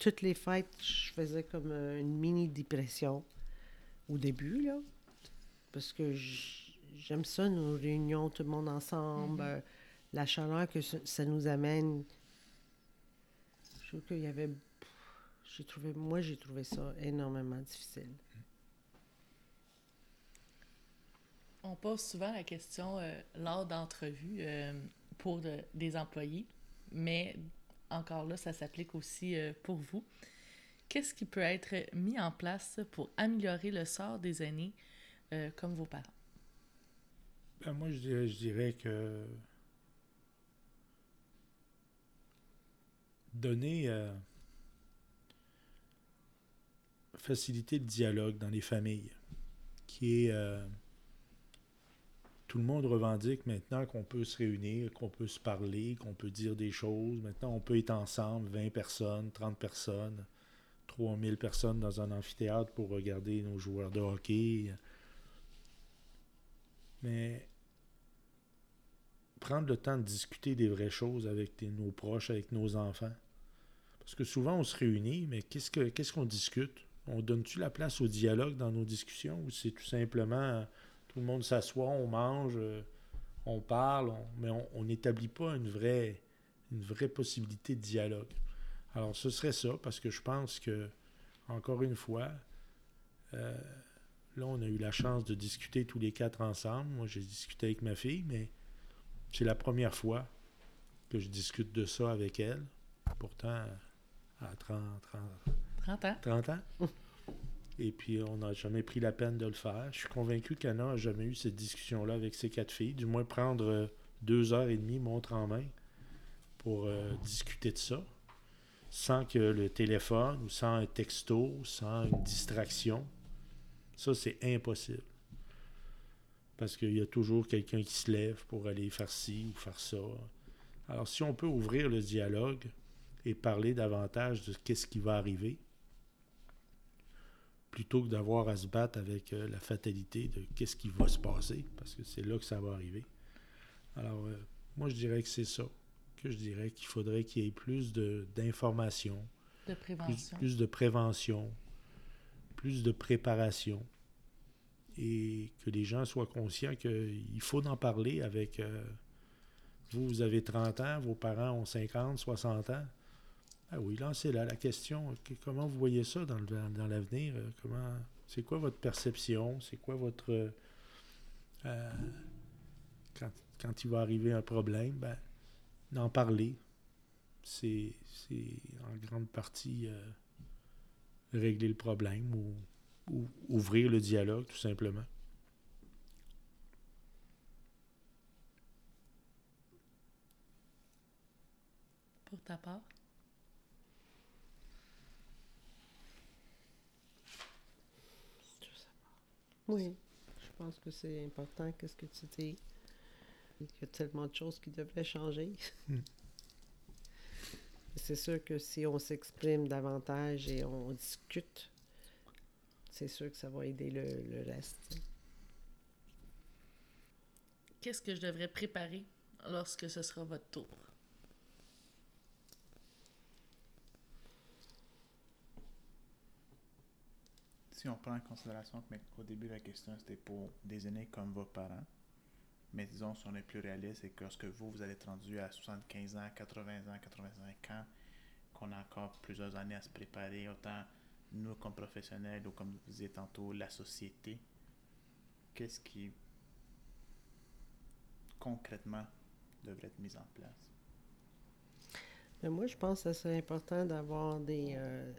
Toutes les fêtes, je faisais comme euh, une mini-dépression au début, là. Parce que j'aime ça, nos réunions, tout le monde ensemble, euh, la chaleur que ça, ça nous amène. Je trouve qu'il y avait... J'ai trouvé, moi, j'ai trouvé ça énormément difficile. On pose souvent la question euh, lors d'entrevues euh, pour de- des employés, mais encore là, ça s'applique aussi euh, pour vous. Qu'est-ce qui peut être mis en place pour améliorer le sort des aînés euh, comme vos parents? Ben, moi, je dirais, que donner, euh, faciliter le dialogue dans les familles, qui est, euh, tout le monde revendique maintenant qu'on peut se réunir, qu'on peut se parler, qu'on peut dire des choses. Maintenant, on peut être ensemble, 20 personnes, 30 personnes, 3000 personnes dans un amphithéâtre pour regarder nos joueurs de hockey. Mais prendre le temps de discuter des vraies choses avec nos proches, avec nos enfants. Parce que souvent, on se réunit, mais qu'est-ce que qu'est-ce qu'on discute? On donne-tu la place au dialogue dans nos discussions ou c'est tout simplement tout le monde s'assoit, on mange, euh, on parle, on- mais on n'établit pas une vraie, une vraie possibilité de dialogue. Alors, ce serait ça, parce que je pense que, encore une fois, euh, Là, on a eu la chance de discuter tous les quatre ensemble. Moi, j'ai discuté avec ma fille, mais c'est la première fois que je discute de ça avec elle. Pourtant, à 30, 30, 30 ans? 30 ans. Et puis, on n'a jamais pris la peine de le faire. Je suis convaincu qu'Anna n'a jamais eu cette discussion-là avec ses quatre filles. Du moins, prendre euh, deux heures et demie, montre en main, pour euh, discuter de ça, sans que le téléphone, ou sans un texto, sans une distraction. Ça, c'est impossible. Parce qu'il y a toujours quelqu'un qui se lève pour aller faire ci ou faire ça. Alors, si on peut ouvrir le dialogue et parler davantage de qu'est-ce qui va arriver, plutôt que d'avoir à se battre avec euh, la fatalité de qu'est-ce qui va se passer, parce que c'est là que ça va arriver. Alors, euh, moi, je dirais que c'est ça, que je dirais qu'il faudrait qu'il y ait plus d'informations, De prévention. plus de prévention, plus de préparation, et que les gens soient conscients qu'il faut en parler avec... euh, vous, vous avez 30 ans, vos parents ont 50, 60 ans. Ah oui, là la question. que- Comment vous voyez ça dans, l'avenir? euh, Comment, c'est quoi votre perception? C'est quoi votre... euh, quand, il va arriver un problème, ben, d'en parler. C'est, c'est en grande partie euh, régler le problème ou ouvrir le dialogue, tout simplement. pour ta part? Oui, je pense que c'est important, qu'est-ce que tu dis? Il y a tellement de choses qui devraient changer. Mm. C'est sûr que si on s'exprime davantage et on discute, c'est sûr que ça va aider le, le reste. Qu'est-ce que je devrais préparer lorsque ce sera votre tour? Si on prend en considération que, au début, la question c'était pour des aînés comme vos parents, mais disons, si on est plus réaliste, c'est que lorsque vous, vous allez être rendu à 75 ans, 80 ans, 85 ans, qu'on a encore plusieurs années à se préparer, autant nous comme professionnels ou comme vous disiez tantôt, la société, qu'est-ce qui concrètement devrait être mis en place? Mais moi, je pense que c'est important d'avoir des, euh,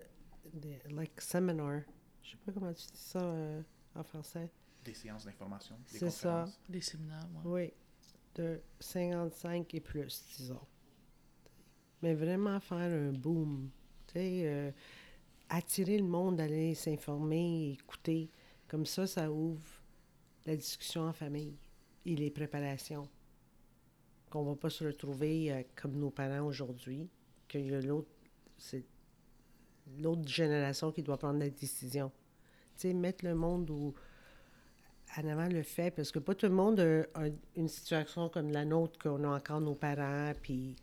des, like, seminars. Je sais pas comment tu dis ça euh, en français. Des séances d'information, des C'est ça. conférences. Des séminaires, ouais. Oui, de 55 et plus, disons. Mais vraiment faire un boom. Tu sais, euh, attirer le monde à aller s'informer, écouter. Comme ça, ça ouvre la discussion en famille et les préparations. Qu'on va pas se retrouver euh, comme nos parents aujourd'hui, qu'il y a l'autre, c'est l'autre génération qui doit prendre la décision. Tu sais, mettre le monde où, en avant le fait, parce que pas tout le monde a, a une situation comme la nôtre, qu'on a encore nos parents, puis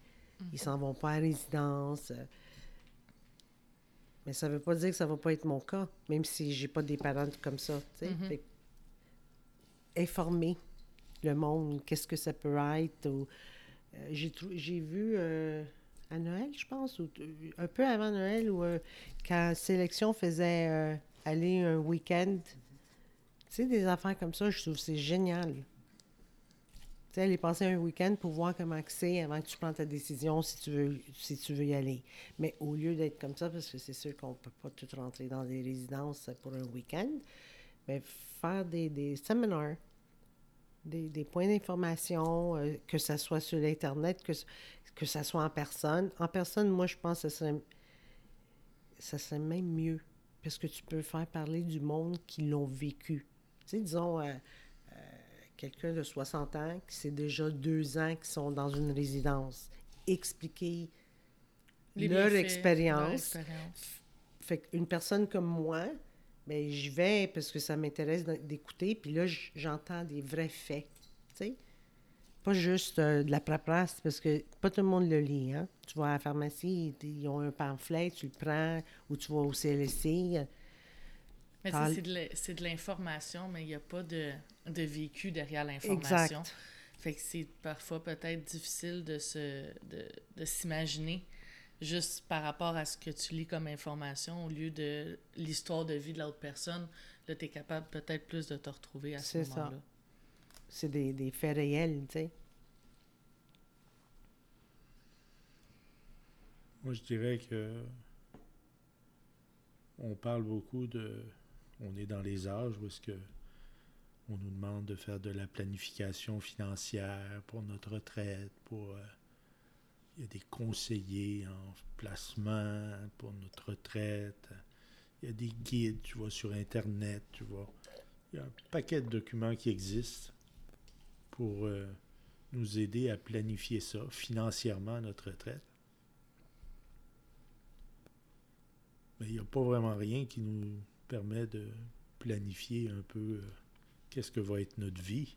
ils s'en vont pas à résidence. Mais ça veut pas dire que ça va pas être mon cas, même si j'ai pas des parents comme ça. tu sais. Mhm. Que informer le monde, qu'est-ce que ça peut être. ou, euh, j'ai vu euh, à Noël, je pense, ou un peu avant Noël, où euh, quand Sélection faisait euh, aller un week-end, tu sais, des affaires comme ça, je trouve c'est génial. Tu sais, aller passer un week-end pour voir comment c'est avant que tu prends ta décision si tu veux, si tu veux y aller. Mais au lieu d'être comme ça, parce que c'est sûr qu'on ne peut pas tout rentrer dans des résidences pour un week-end, mais faire des, des séminaires, des, des points d'information, euh, que ça soit sur l'Internet, que, que ça soit en personne. En personne, moi, je pense que ça serait, ça serait même mieux, parce que tu peux faire parler du monde qui l'ont vécu. Tu sais, disons, euh, euh, quelqu'un de 60 ans qui c'est déjà deux ans qu'ils sont dans une résidence. Expliquer Les leur expérience. Fait qu'une personne comme moi, ben j'y vais parce que ça m'intéresse d'écouter, puis là, j'entends des vrais faits, tu sais. Pas juste euh, de la paperasse, parce que pas tout le monde le lit, hein. Tu vas à la pharmacie, ils ils ont un pamphlet, tu le prends, ou tu vas au euh, Mais c'est de l'information, mais il n'y a pas de, de vécu derrière l'information. Fait que c'est parfois peut-être difficile de se de, de s'imaginer juste par rapport à ce que tu lis comme information au lieu de l'histoire de vie de l'autre personne. Là, tu es capable peut-être plus de te retrouver à ce moment-là. C'est des, faits réels, tu sais. Moi, je dirais que on parle beaucoup de. On est dans les âges où est-ce que on nous demande de faire de la planification financière pour notre retraite, euh, il y a des conseillers en placement pour notre retraite. Il y a des guides, tu vois, sur Internet, tu vois. Il y a un paquet de documents qui existent pour euh, nous aider à planifier ça financièrement, notre retraite. Mais il n'y a pas vraiment rien qui nous permet de planifier un peu euh, qu'est-ce que va être notre vie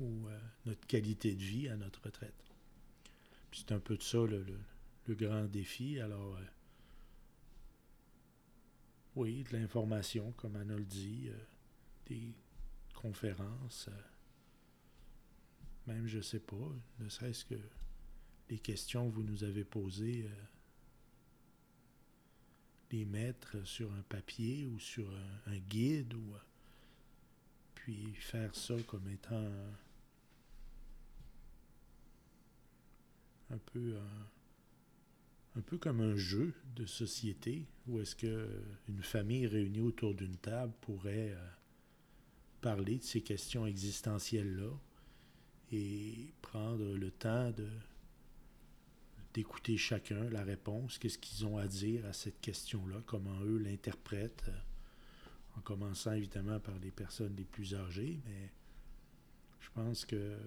ou euh, notre qualité de vie à notre retraite. C'est un peu de ça le, le- le grand défi. Alors, oui, de l'information, comme Anna le dit, des conférences, même, je sais pas, ne serait-ce que les questions que vous nous avez posées. euh, les mettre sur un papier ou sur un, guide ou euh, puis faire ça comme étant un, peu un, un peu comme un jeu de société où est-ce que une famille réunie autour d'une table pourrait euh, parler de ces questions existentielles là et prendre le temps de d'écouter chacun, la réponse, qu'est-ce qu'ils ont à dire à cette question-là, comment eux l'interprètent, en commençant évidemment par les personnes les plus âgées, mais je pense que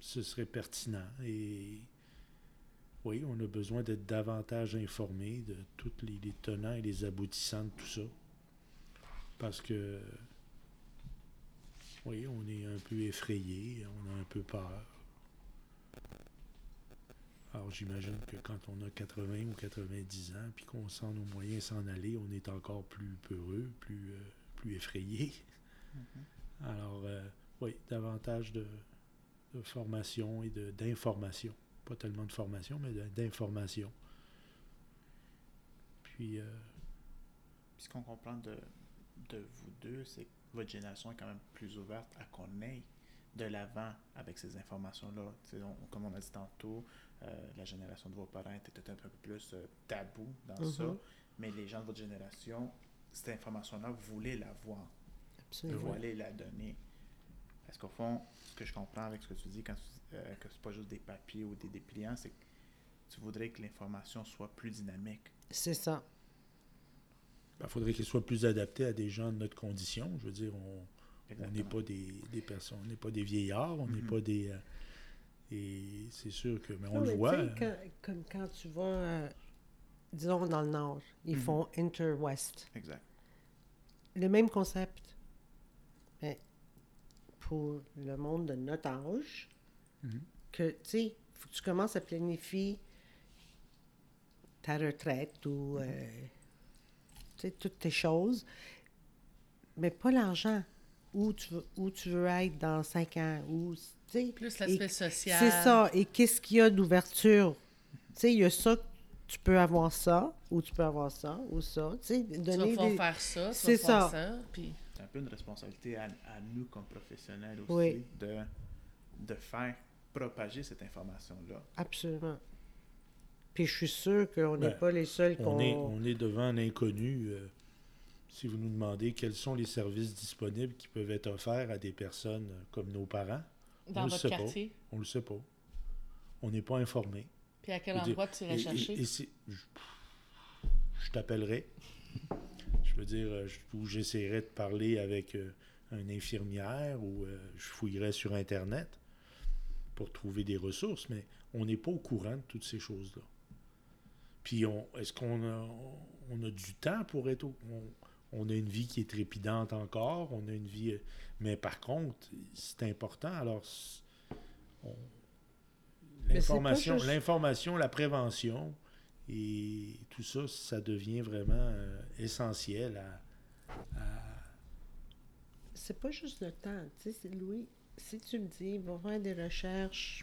ce serait pertinent. Et oui, on a besoin d'être davantage informé de tous les, les tenants et les aboutissants de tout ça. Parce que oui, on est un peu effrayé, on a un peu peur. Alors j'imagine que quand on a 80 ou 90 ans, puis qu'on sent nos moyens s'en aller, on est encore plus peureux, plus, euh, plus effrayé. Mhm. Alors euh, oui, davantage de, de formation et de- d'information. Pas tellement de formation, mais d'information. Puis, euh, Puis ce qu'on comprend de, de vous deux, c'est que votre génération est quand même plus ouverte à qu'on aille de l'avant avec ces informations-là. Comme on a dit tantôt, euh, la génération de vos parents était peut-être un peu plus euh, tabou dans Mhm. ça, mais les gens de votre génération, cette information-là, vous voulez la voir, Absolument. vous voulez la donner. Parce qu'au fond, ce que je comprends avec ce que tu dis, quand tu, euh, que c'est pas juste des papiers ou des dépliants, c'est que tu voudrais que l'information soit plus dynamique. C'est ça. Il ben, faudrait qu'il soit plus adapté à des gens de notre condition. Je veux dire, on, On n'est pas des, des personnes, on n'est pas des vieillards, on n'est Mhm. pas des. euh, et c'est sûr que. Mais on Non, le mais voit. sais, quand- comme quand tu vas, euh, disons, dans le Nord, ils Mhm. font Inter-West. Exact. Le même concept. Mais pour le monde de notre âge, Mhm. que, tu sais, faut que tu commences à planifier ta retraite ou, euh, toutes tes choses, mais pas l'argent. Où tu, veux, où tu veux être dans cinq ans, ou, tu sais, Plus l'aspect social. c'est ça. Et qu'est-ce qu'il y a d'ouverture? Tu sais, il y a ça, tu peux avoir ça, ou tu peux avoir ça, ou ça. Tu sais, Tu vas donner pouvoir des... faire ça, tu C'est vas faire ça. ça. Puis C'est un peu une responsabilité à, à nous comme professionnels aussi Oui. de, de faire propager cette information-là. Absolument. Puis je suis sûre qu'on n'est Ben, pas les seuls qu'on... On est, on est devant l'inconnu. euh, si vous nous demandez quels sont les services disponibles qui peuvent être offerts à des personnes euh, comme nos parents, dans On le votre sait pas. quartier. on ne le sait pas. On n'est pas informé. Puis à quel endroit tu irais et- chercher? et je, je t'appellerai. Je veux dire, euh, je- ou j'essaierai de parler avec euh, une infirmière ou euh, je fouillerai sur Internet pour trouver des ressources, mais on n'est pas au courant de toutes ces choses-là. Puis, on, est-ce qu'on a, on a du temps pour être au, on, on a une vie qui est trépidante encore, on a une vie... euh, Mais par contre, c'est important, alors... on- L'information, la prévention et tout ça, ça devient vraiment euh, essentiel à, à- C'est pas juste le temps. Tu sais, Louis, si tu me dis, va faire des recherches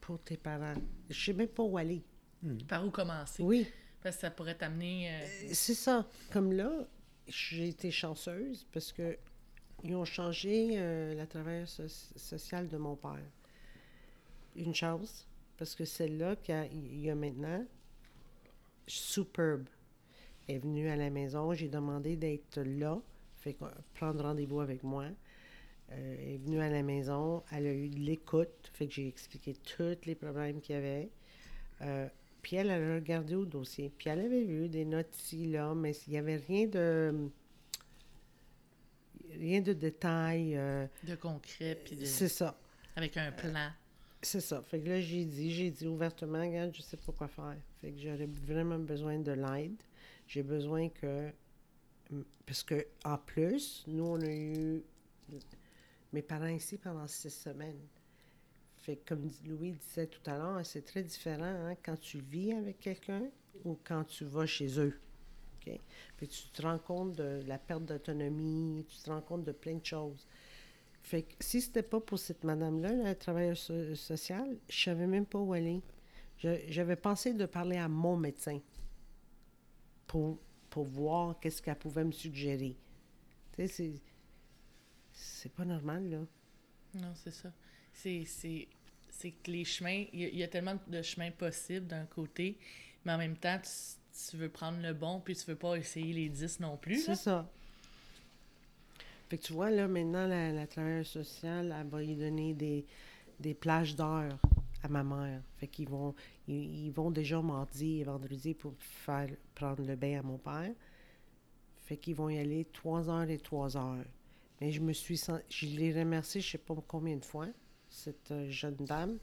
pour tes parents, je sais même pas où aller. Par où commencer? Oui, Parce que ça pourrait t'amener. euh, c'est ça. Comme là, j'ai été chanceuse parce que ils ont changé euh, la travailleuse so- sociale de mon père. Une chance, parce que celle-là qu'il y a maintenant, superbe, est venue à la maison. J'ai demandé d'être là, fait prendre rendez-vous avec moi. Euh, elle est venue à la maison, elle a eu de l'écoute, fait que j'ai expliqué tous les problèmes qu'il y avait. Euh, puis elle, elle a regardé au dossier. Puis elle avait vu des notes ici, là, mais il n'y avait rien de. Rien de détail. euh, de concret, puis de- c'est ça. avec un plan. C'est ça. Fait que là, j'ai dit, j'ai dit ouvertement, regarde, je sais pas quoi faire. Fait que j'aurais vraiment besoin de l'aide. J'ai besoin que. Parce que, en plus, nous, on a eu mes parents ici pendant six semaines. Fait comme Louis disait tout à l'heure, c'est très différent hein, quand tu vis avec quelqu'un ou quand tu vas chez eux. Que tu te rends compte de la perte d'autonomie, tu te rends compte de plein de choses. Fait que si c'était pas pour cette madame-là, la travailleuse so- sociale, je savais même pas où aller. J'avais pensé de parler à mon médecin pour, pour voir qu'est-ce qu'elle pouvait me suggérer. Tu sais. C'est pas normal, là. Non, c'est ça. C'est, que les chemins, il y, a- y tellement de chemins possibles d'un côté, mais en même temps, tu, tu veux prendre le bon, puis tu veux pas essayer les 10 non plus. C'est ça. Fait que tu vois, là, maintenant, la, la travailleuse sociale, elle va lui donner des, des plages d'heures à ma mère. Fait qu'ils vont, ils, ils vont déjà mardi et vendredi pour faire prendre le bain à mon père. Fait qu'ils vont y aller trois heures et trois heures. Mais je me suis sen- je l'ai remercié, je sais pas combien de fois, cette euh, jeune dame,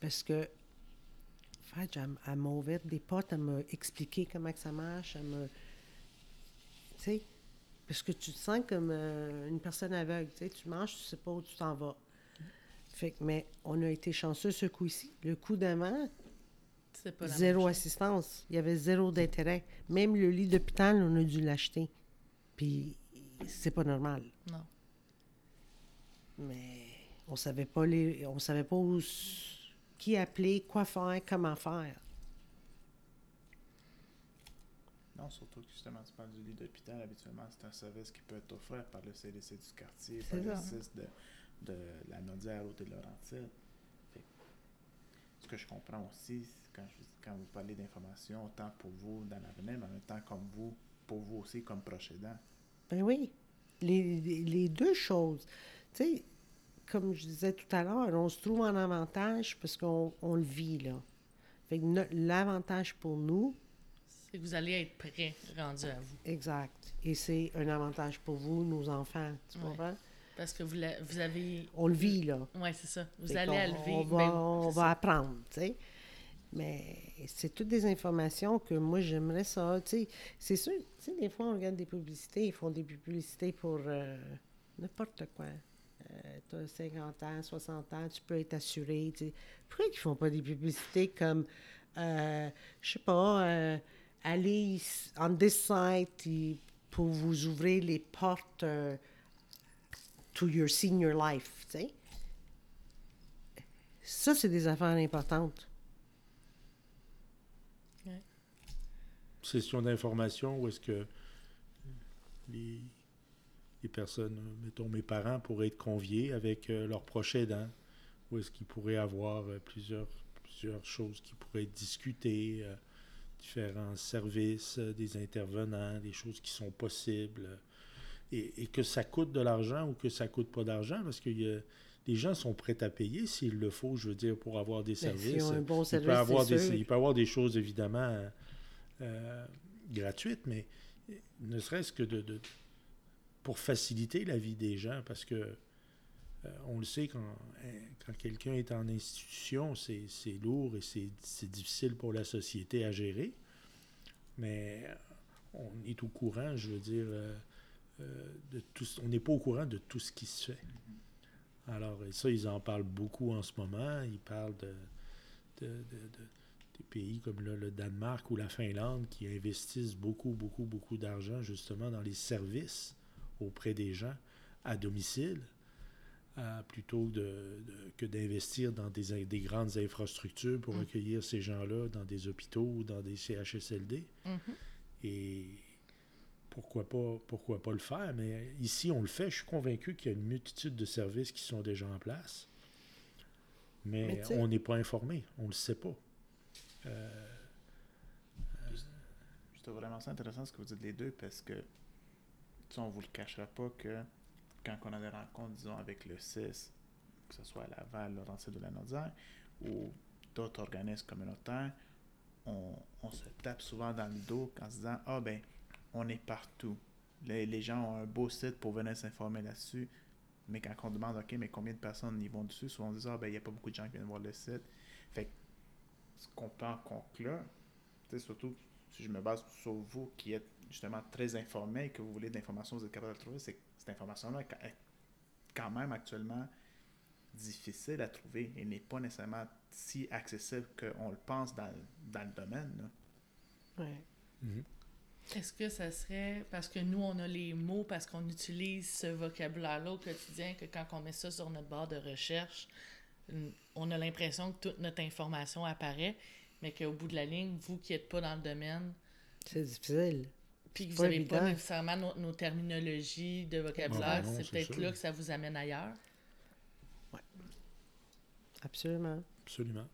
parce que elle, elle m'a ouvert des portes, elle m'a expliqué comment que ça marche, elle m'a... Tu sais, parce que tu te sens comme euh, une personne aveugle, tu sais, tu marches, tu sais pas où tu t'en vas. Fait que, mais on a été chanceux ce coup-ci. Le coup d'avant, zéro assistance. Il y avait zéro d'intérêt. Même le lit d'hôpital, on a dû l'acheter. Puis, c'est pas normal. Non. Mais on savait pas les, on savait pas où, qui appeler, quoi faire, comment faire. Non, surtout que justement, tu parles du lit d'hôpital. Habituellement, c'est un service qui peut être offert par le CDC du quartier, par le. CIS de, de la Nodière ou de Laurentide. Fait que Ce que je comprends aussi, quand, je- quand vous parlez d'informations, autant pour vous dans l'avenir, mais en même temps comme vous, pour vous aussi comme proche aidant. Ben oui, les, les- les deux choses. Tu sais, comme je disais tout à l'heure, on se trouve en avantage parce qu'on on le vit, là. Fait que no- l'avantage pour nous, C'est que vous allez être prêt, rendu à vous. exact. Et c'est un avantage pour vous, nos enfants. Tu Ouais. comprends? Parce que vous, la- vous avez. On le vit, là. Oui, c'est ça. Vous Fait allez à le On vivre. va, ben, on va apprendre, tu sais. Mais c'est toutes des informations que moi, j'aimerais ça. Tu sais, c'est sûr, tu sais, des fois, on regarde des publicités, ils font des publicités pour euh, n'importe quoi. Tu as 50 ans, 60 ans, tu peux être assuré. tu sais. Pourquoi ils font pas des publicités comme, euh, je sais pas, euh, allez on this site pour vous ouvrir les portes euh, to your senior life, tu sais? Ça, c'est des affaires importantes. session d'information où est-ce que les, les personnes, euh, mettons mes parents, pourraient être conviés avec euh, leurs proches aidants, où est-ce qu'ils pourraient avoir euh, plusieurs, plusieurs choses qui pourraient être discutées, différents services, des intervenants, des choses qui sont possibles, et, et que ça coûte de l'argent ou que ça coûte pas d'argent, parce que y a- les gens sont prêts à payer s'il le faut, je veux dire, pour avoir des Ben, services. un bon Il service, peut, avoir des, il peut avoir des choses évidemment euh, gratuites, mais ne serait-ce que de, de- pour faciliter la vie des gens, parce que euh, on le sait, quand, hein, quand quelqu'un est en institution, c'est lourd et c'est difficile pour la société à gérer. Mais euh, on est au courant, je veux dire, euh, de tout, on n'est pas au courant de tout ce qui se fait. Alors, et ça, ils en parlent beaucoup en ce moment. Ils parlent de, de- de- de- des pays comme le Danemark ou la Finlande qui investissent beaucoup, beaucoup, beaucoup d'argent justement dans les services auprès des gens à domicile, euh, plutôt de- de- que d'investir dans des, des grandes infrastructures pour Mm. accueillir ces gens-là dans des hôpitaux ou dans des CHSLD. Mhm. Et pourquoi pas, pourquoi pas le faire? Mais ici, on le fait. Je suis convaincu qu'il y a une multitude de services qui sont déjà en place. Mais, on n'est pas informé. On ne le sait pas. Euh, Je trouve vraiment ça intéressant ce que vous dites les deux parce que, on vous le cachera pas que quand on a des rencontres, disons, avec le CIS, que ce soit à Laval, Laurentide ou la Naudière, ou d'autres organismes communautaires, on, on se tape souvent dans le dos en se disant Ah, ben, on est partout. Les, les gens ont un beau site pour venir s'informer là-dessus. Mais quand on demande, OK, mais combien de personnes y vont dessus, souvent on dit Ah, ben, il n'y a pas beaucoup de gens qui viennent voir le site. Fait que, ce qu'on peut en conclure, surtout si je me base sur vous qui êtes justement très informé et que vous voulez de l'information, vous êtes capable de le trouver, c'est que cette information-là est quand même actuellement difficile à trouver et n'est pas nécessairement si accessible qu'on le pense dans, le- dans le domaine. là. Ouais. mhm. Est-ce que ça serait parce que nous, on a les mots, parce qu'on utilise ce vocabulaire-là au quotidien, que quand on met ça sur notre barre de recherche, on a l'impression que toute notre information apparaît, mais qu'au bout de la ligne, vous qui n'êtes pas dans le domaine, C'est difficile. Puis que vous n'avez pas nécessairement nos, nos terminologies de vocabulaire, Ah ben c'est peut-être là que ça vous amène ailleurs. Absolument. Absolument.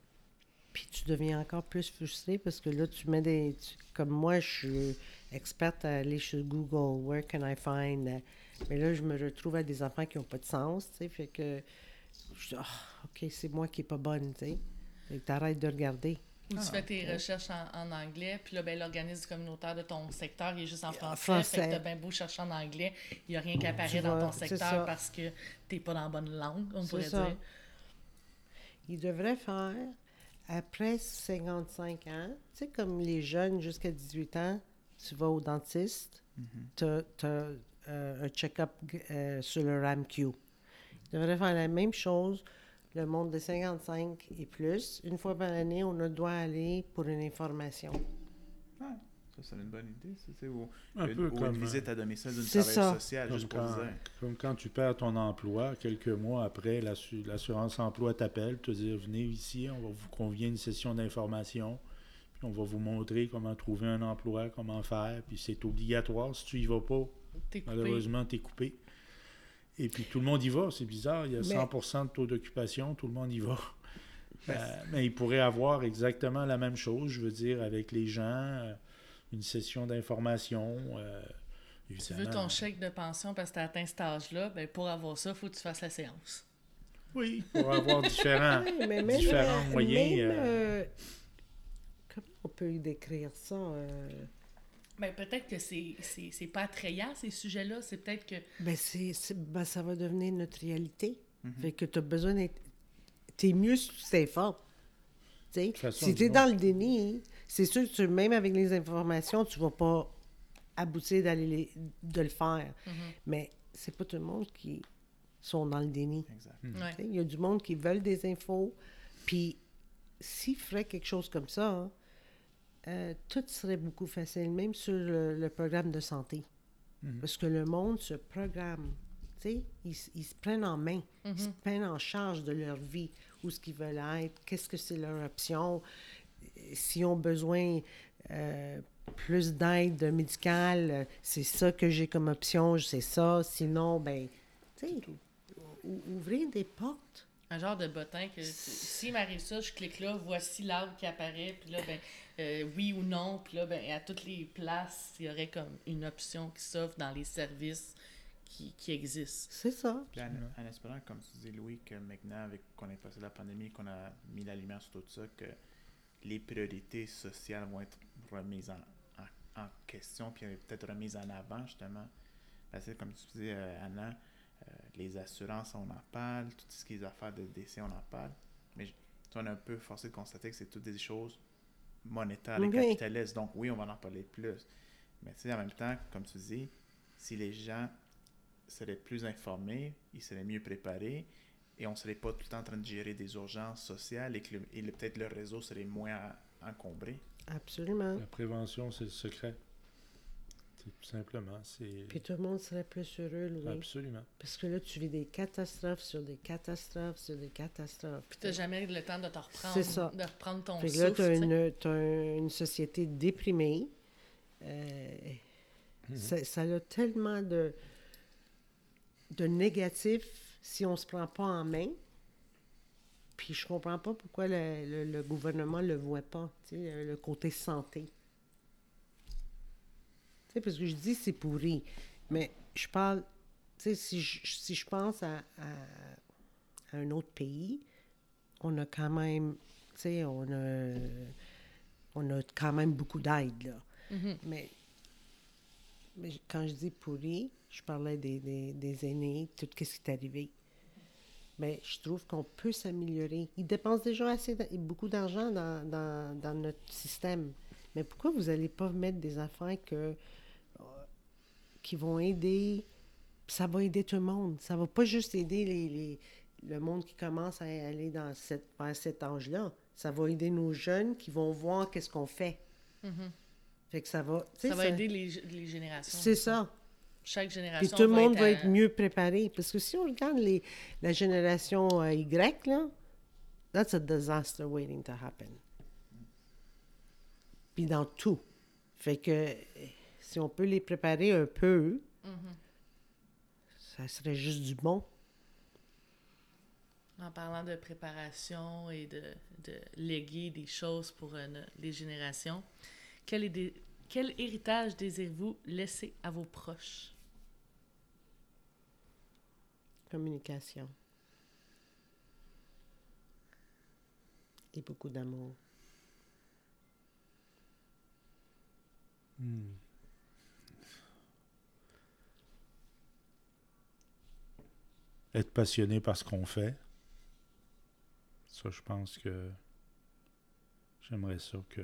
Puis tu deviens encore plus frustré parce que là, tu mets des. tu- comme moi, je suis experte à aller sur Google, Where can I find. Mais là, je me retrouve à des enfants qui n'ont pas de sens, tu sais. Fait que. Je dis, Ah, OK, c'est moi qui n'est pas bonne, tu sais. Fait que t'arrêtes de regarder. Ou tu Ah, fais tes recherches en, en anglais, puis là, ben, l'organisme communautaire de ton secteur il est juste en français. français. Fait que t'as bien beau chercher en anglais, il n'y a rien qui apparaît dans ton secteur parce que t'es pas dans la bonne langue, on pourrait ça. dire. Il devrait faire, après 55 ans, tu sais, comme les jeunes jusqu'à 18 ans, tu vas au dentiste, tu as, un check-up euh, sur le RAMQ. Il devrait faire la même chose, le monde de 55 et plus. Une fois par année, on a doit aller pour une information. Ah, ça, c'est une bonne idée. Ça, c'est ou, Un une, peu ou comme, une visite à domicile d'une travailleuse ça. sociale, Comme juste pour quand, dire. comme quand tu perds ton emploi, quelques mois après, l'assu- l'assurance emploi t'appelle, te dire venez ici, on va vous convier une session d'information, puis on va vous montrer comment trouver un emploi, comment faire, puis c'est obligatoire. Si tu y vas pas, malheureusement, tu es coupé. Et puis tout le monde y va, c'est bizarre, il y a Mais- 100% de taux d'occupation, tout le monde y va. Euh, mais il pourrait avoir exactement la même chose, je veux dire, avec les gens, euh, une session d'information. euh, Tu veux ton chèque de pension parce que tu as atteint cet âge-là, ben, pour avoir ça, il faut que tu fasses la séance. Oui, pour avoir différents, Oui, mais même, différents moyens. même, comment on peut décrire ça? Euh? Ben, peut-être que c'est, c'est, c'est pas attrayant, ces sujets-là. C'est peut-être que. Ben, c'est, c'est- ben, ça va devenir notre réalité. Mhm. Fait que tu as besoin d'être. T'es mieux si tu t'informes. Tu sais, toute façon, si du tu es monde- dans le déni, c'est sûr que tu- même avec les informations, tu vas pas aboutir d'aller les- de le faire. Mhm. Mais c'est pas tout le monde qui sont dans le déni. Sais, Il y a du monde qui veulent des infos. Puis, s'ils feraient quelque chose comme ça, hein, euh, tout serait beaucoup facile, même sur le, le programme de santé. Parce que le monde se programme. Tu sais, ils, ils se prennent en main. Ils se prennent en charge de leur vie, où ce qu'ils veulent être, qu'est-ce que c'est leur option, s'ils ont besoin euh, plus d'aide médicale, c'est ça que j'ai comme option, c'est ça. Sinon, ben, tu sais, ou- ouvrir des portes. Un genre de bottin que si- s'il m'arrive ça, je clique là, voici l'arbre qui apparaît, puis là, ben, euh, oui ou non, puis là, ben, à toutes les places, il y aurait comme une option qui s'offre dans les services qui, qui existent. C'est ça. Puis en, en espérant, comme tu dis, Louis, que maintenant, avec qu'on ait passé la pandémie, qu'on a mis la lumière sur tout ça, que les priorités sociales vont être remises en, en, en question, puis peut-être remises en avant, justement. Parce que, comme tu disais, euh, Anna, euh, les assurances, on en parle, tout ce qui est affaires de décès, on en parle. Mais je- on est un peu forcé de constater que c'est toutes des choses monétaires et Oui. capitalistes. Donc, oui, on va en parler plus. Mais tu sais, en même temps, comme tu dis, si les gens seraient plus informés, ils seraient mieux préparés et on ne serait pas tout le temps en train de gérer des urgences sociales et que le- et le- peut-être leur réseau serait moins en- encombré. Absolument. La prévention, c'est le secret. Tout simplement. Puis tout le monde serait plus heureux, Louis. absolument. Parce que là, tu vis des catastrophes sur des catastrophes sur des catastrophes. Puis t'as jamais le temps de te reprendre, C'est ça. de reprendre ton que là, souffle. tu as une, t'as une société déprimée. Euh, ça, ça a tellement de, de négatifs si on se prend pas en main. Puis je comprends pas pourquoi le, le- le gouvernement le voit pas, tu sais, le, le côté santé. Sais, parce que je dis c'est pourri, mais je parle, tu sais, si je, si je pense à, à- à un autre pays, on a quand même, tu sais, on a, on a quand même beaucoup d'aide, là. Mhm. Mais, mais quand je dis pourri, je parlais des, des, des aînés, tout ce qui est arrivé. Mais je trouve qu'on peut s'améliorer. Ils dépensent déjà assez beaucoup d'argent dans, dans, dans notre système. Mais pourquoi vous n'allez pas mettre des affaires que, qui vont aider? Ça va aider tout le monde. Ça va pas juste aider les, les- le monde qui commence à aller dans cette, vers cet âge-là. Ça va aider nos jeunes qui vont voir qu'est-ce qu'on fait. Fait que ça va... Ça va aider les, les générations. C'est ça. Chaque Puis génération. tout le monde être va à- être mieux préparé. Parce que si on regarde les, la génération euh, Y, là, that's a disaster waiting to happen. Puis dans tout. Fait que si on peut les préparer un peu, ça serait juste du bon. En parlant de préparation et de, de léguer des choses pour euh, les générations, quel, est des- quel héritage désirez-vous laisser à vos proches? Communication. et beaucoup d'amour. Hmm. Être passionné par ce qu'on fait. Ça, je pense que j'aimerais ça que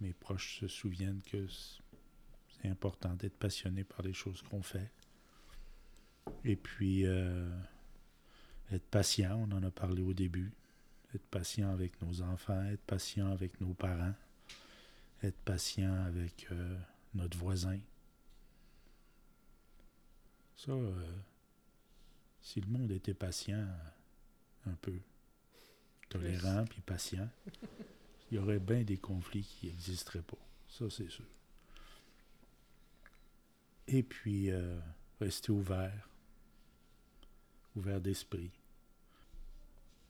mes proches se souviennent que c'est important d'être passionné par les choses qu'on fait. Et puis, euh, être patient, on en a parlé au début. Être patient avec nos enfants, être patient avec nos parents, être patient avec euh, notre voisin. Ça, euh, si le monde était patient, un peu tolérant puis patient, il y aurait bien des conflits qui n'existeraient pas. Ça, c'est sûr. Et puis, euh, rester ouvert, ouvert d'esprit.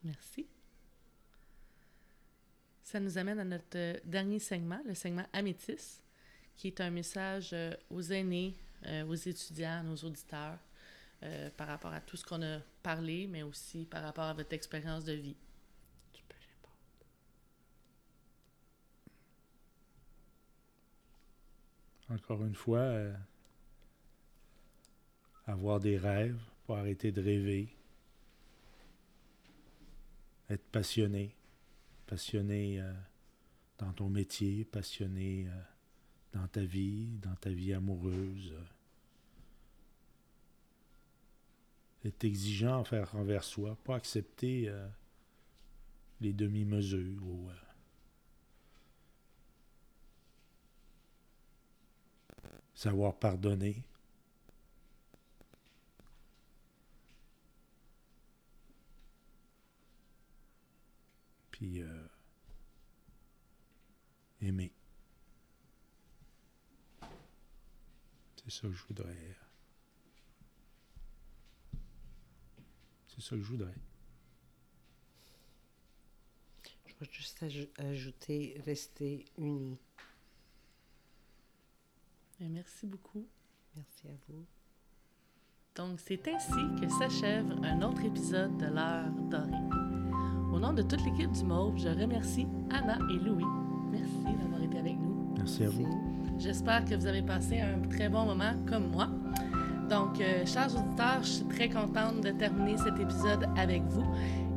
Merci. Ça nous amène à notre euh, dernier segment, le segment Amétis, qui est un message euh, aux aînés, euh, aux étudiants, nos auditeurs, euh, par rapport à tout ce qu'on a parlé, mais aussi par rapport à votre expérience de vie. Tu peux répondre. Encore une fois, euh, avoir des rêves, pas arrêter de rêver, être passionné, passionné euh, dans ton métier, passionné euh, dans ta vie, dans ta vie amoureuse. euh. Être exigeant envers, envers soi, pas accepter euh, les demi-mesures ou euh, savoir pardonner. Puis euh, aimer. C'est ça que je voudrais. C'est ça que je voudrais. Je vais juste aj- ajouter rester unis. Et merci beaucoup. Merci à vous. Donc, c'est ainsi que s'achève un autre épisode de l'heure dorée. Au nom de toute l'équipe du Mauve, je remercie Anna et Louis. Merci d'avoir été avec nous. Merci à vous. J'espère que vous avez passé un très bon moment comme moi. Donc, euh, chers auditeurs, je suis très contente de terminer cet épisode avec vous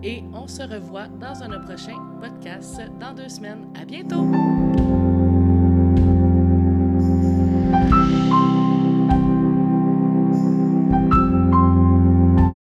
et on se revoit dans un prochain podcast dans deux semaines. À bientôt!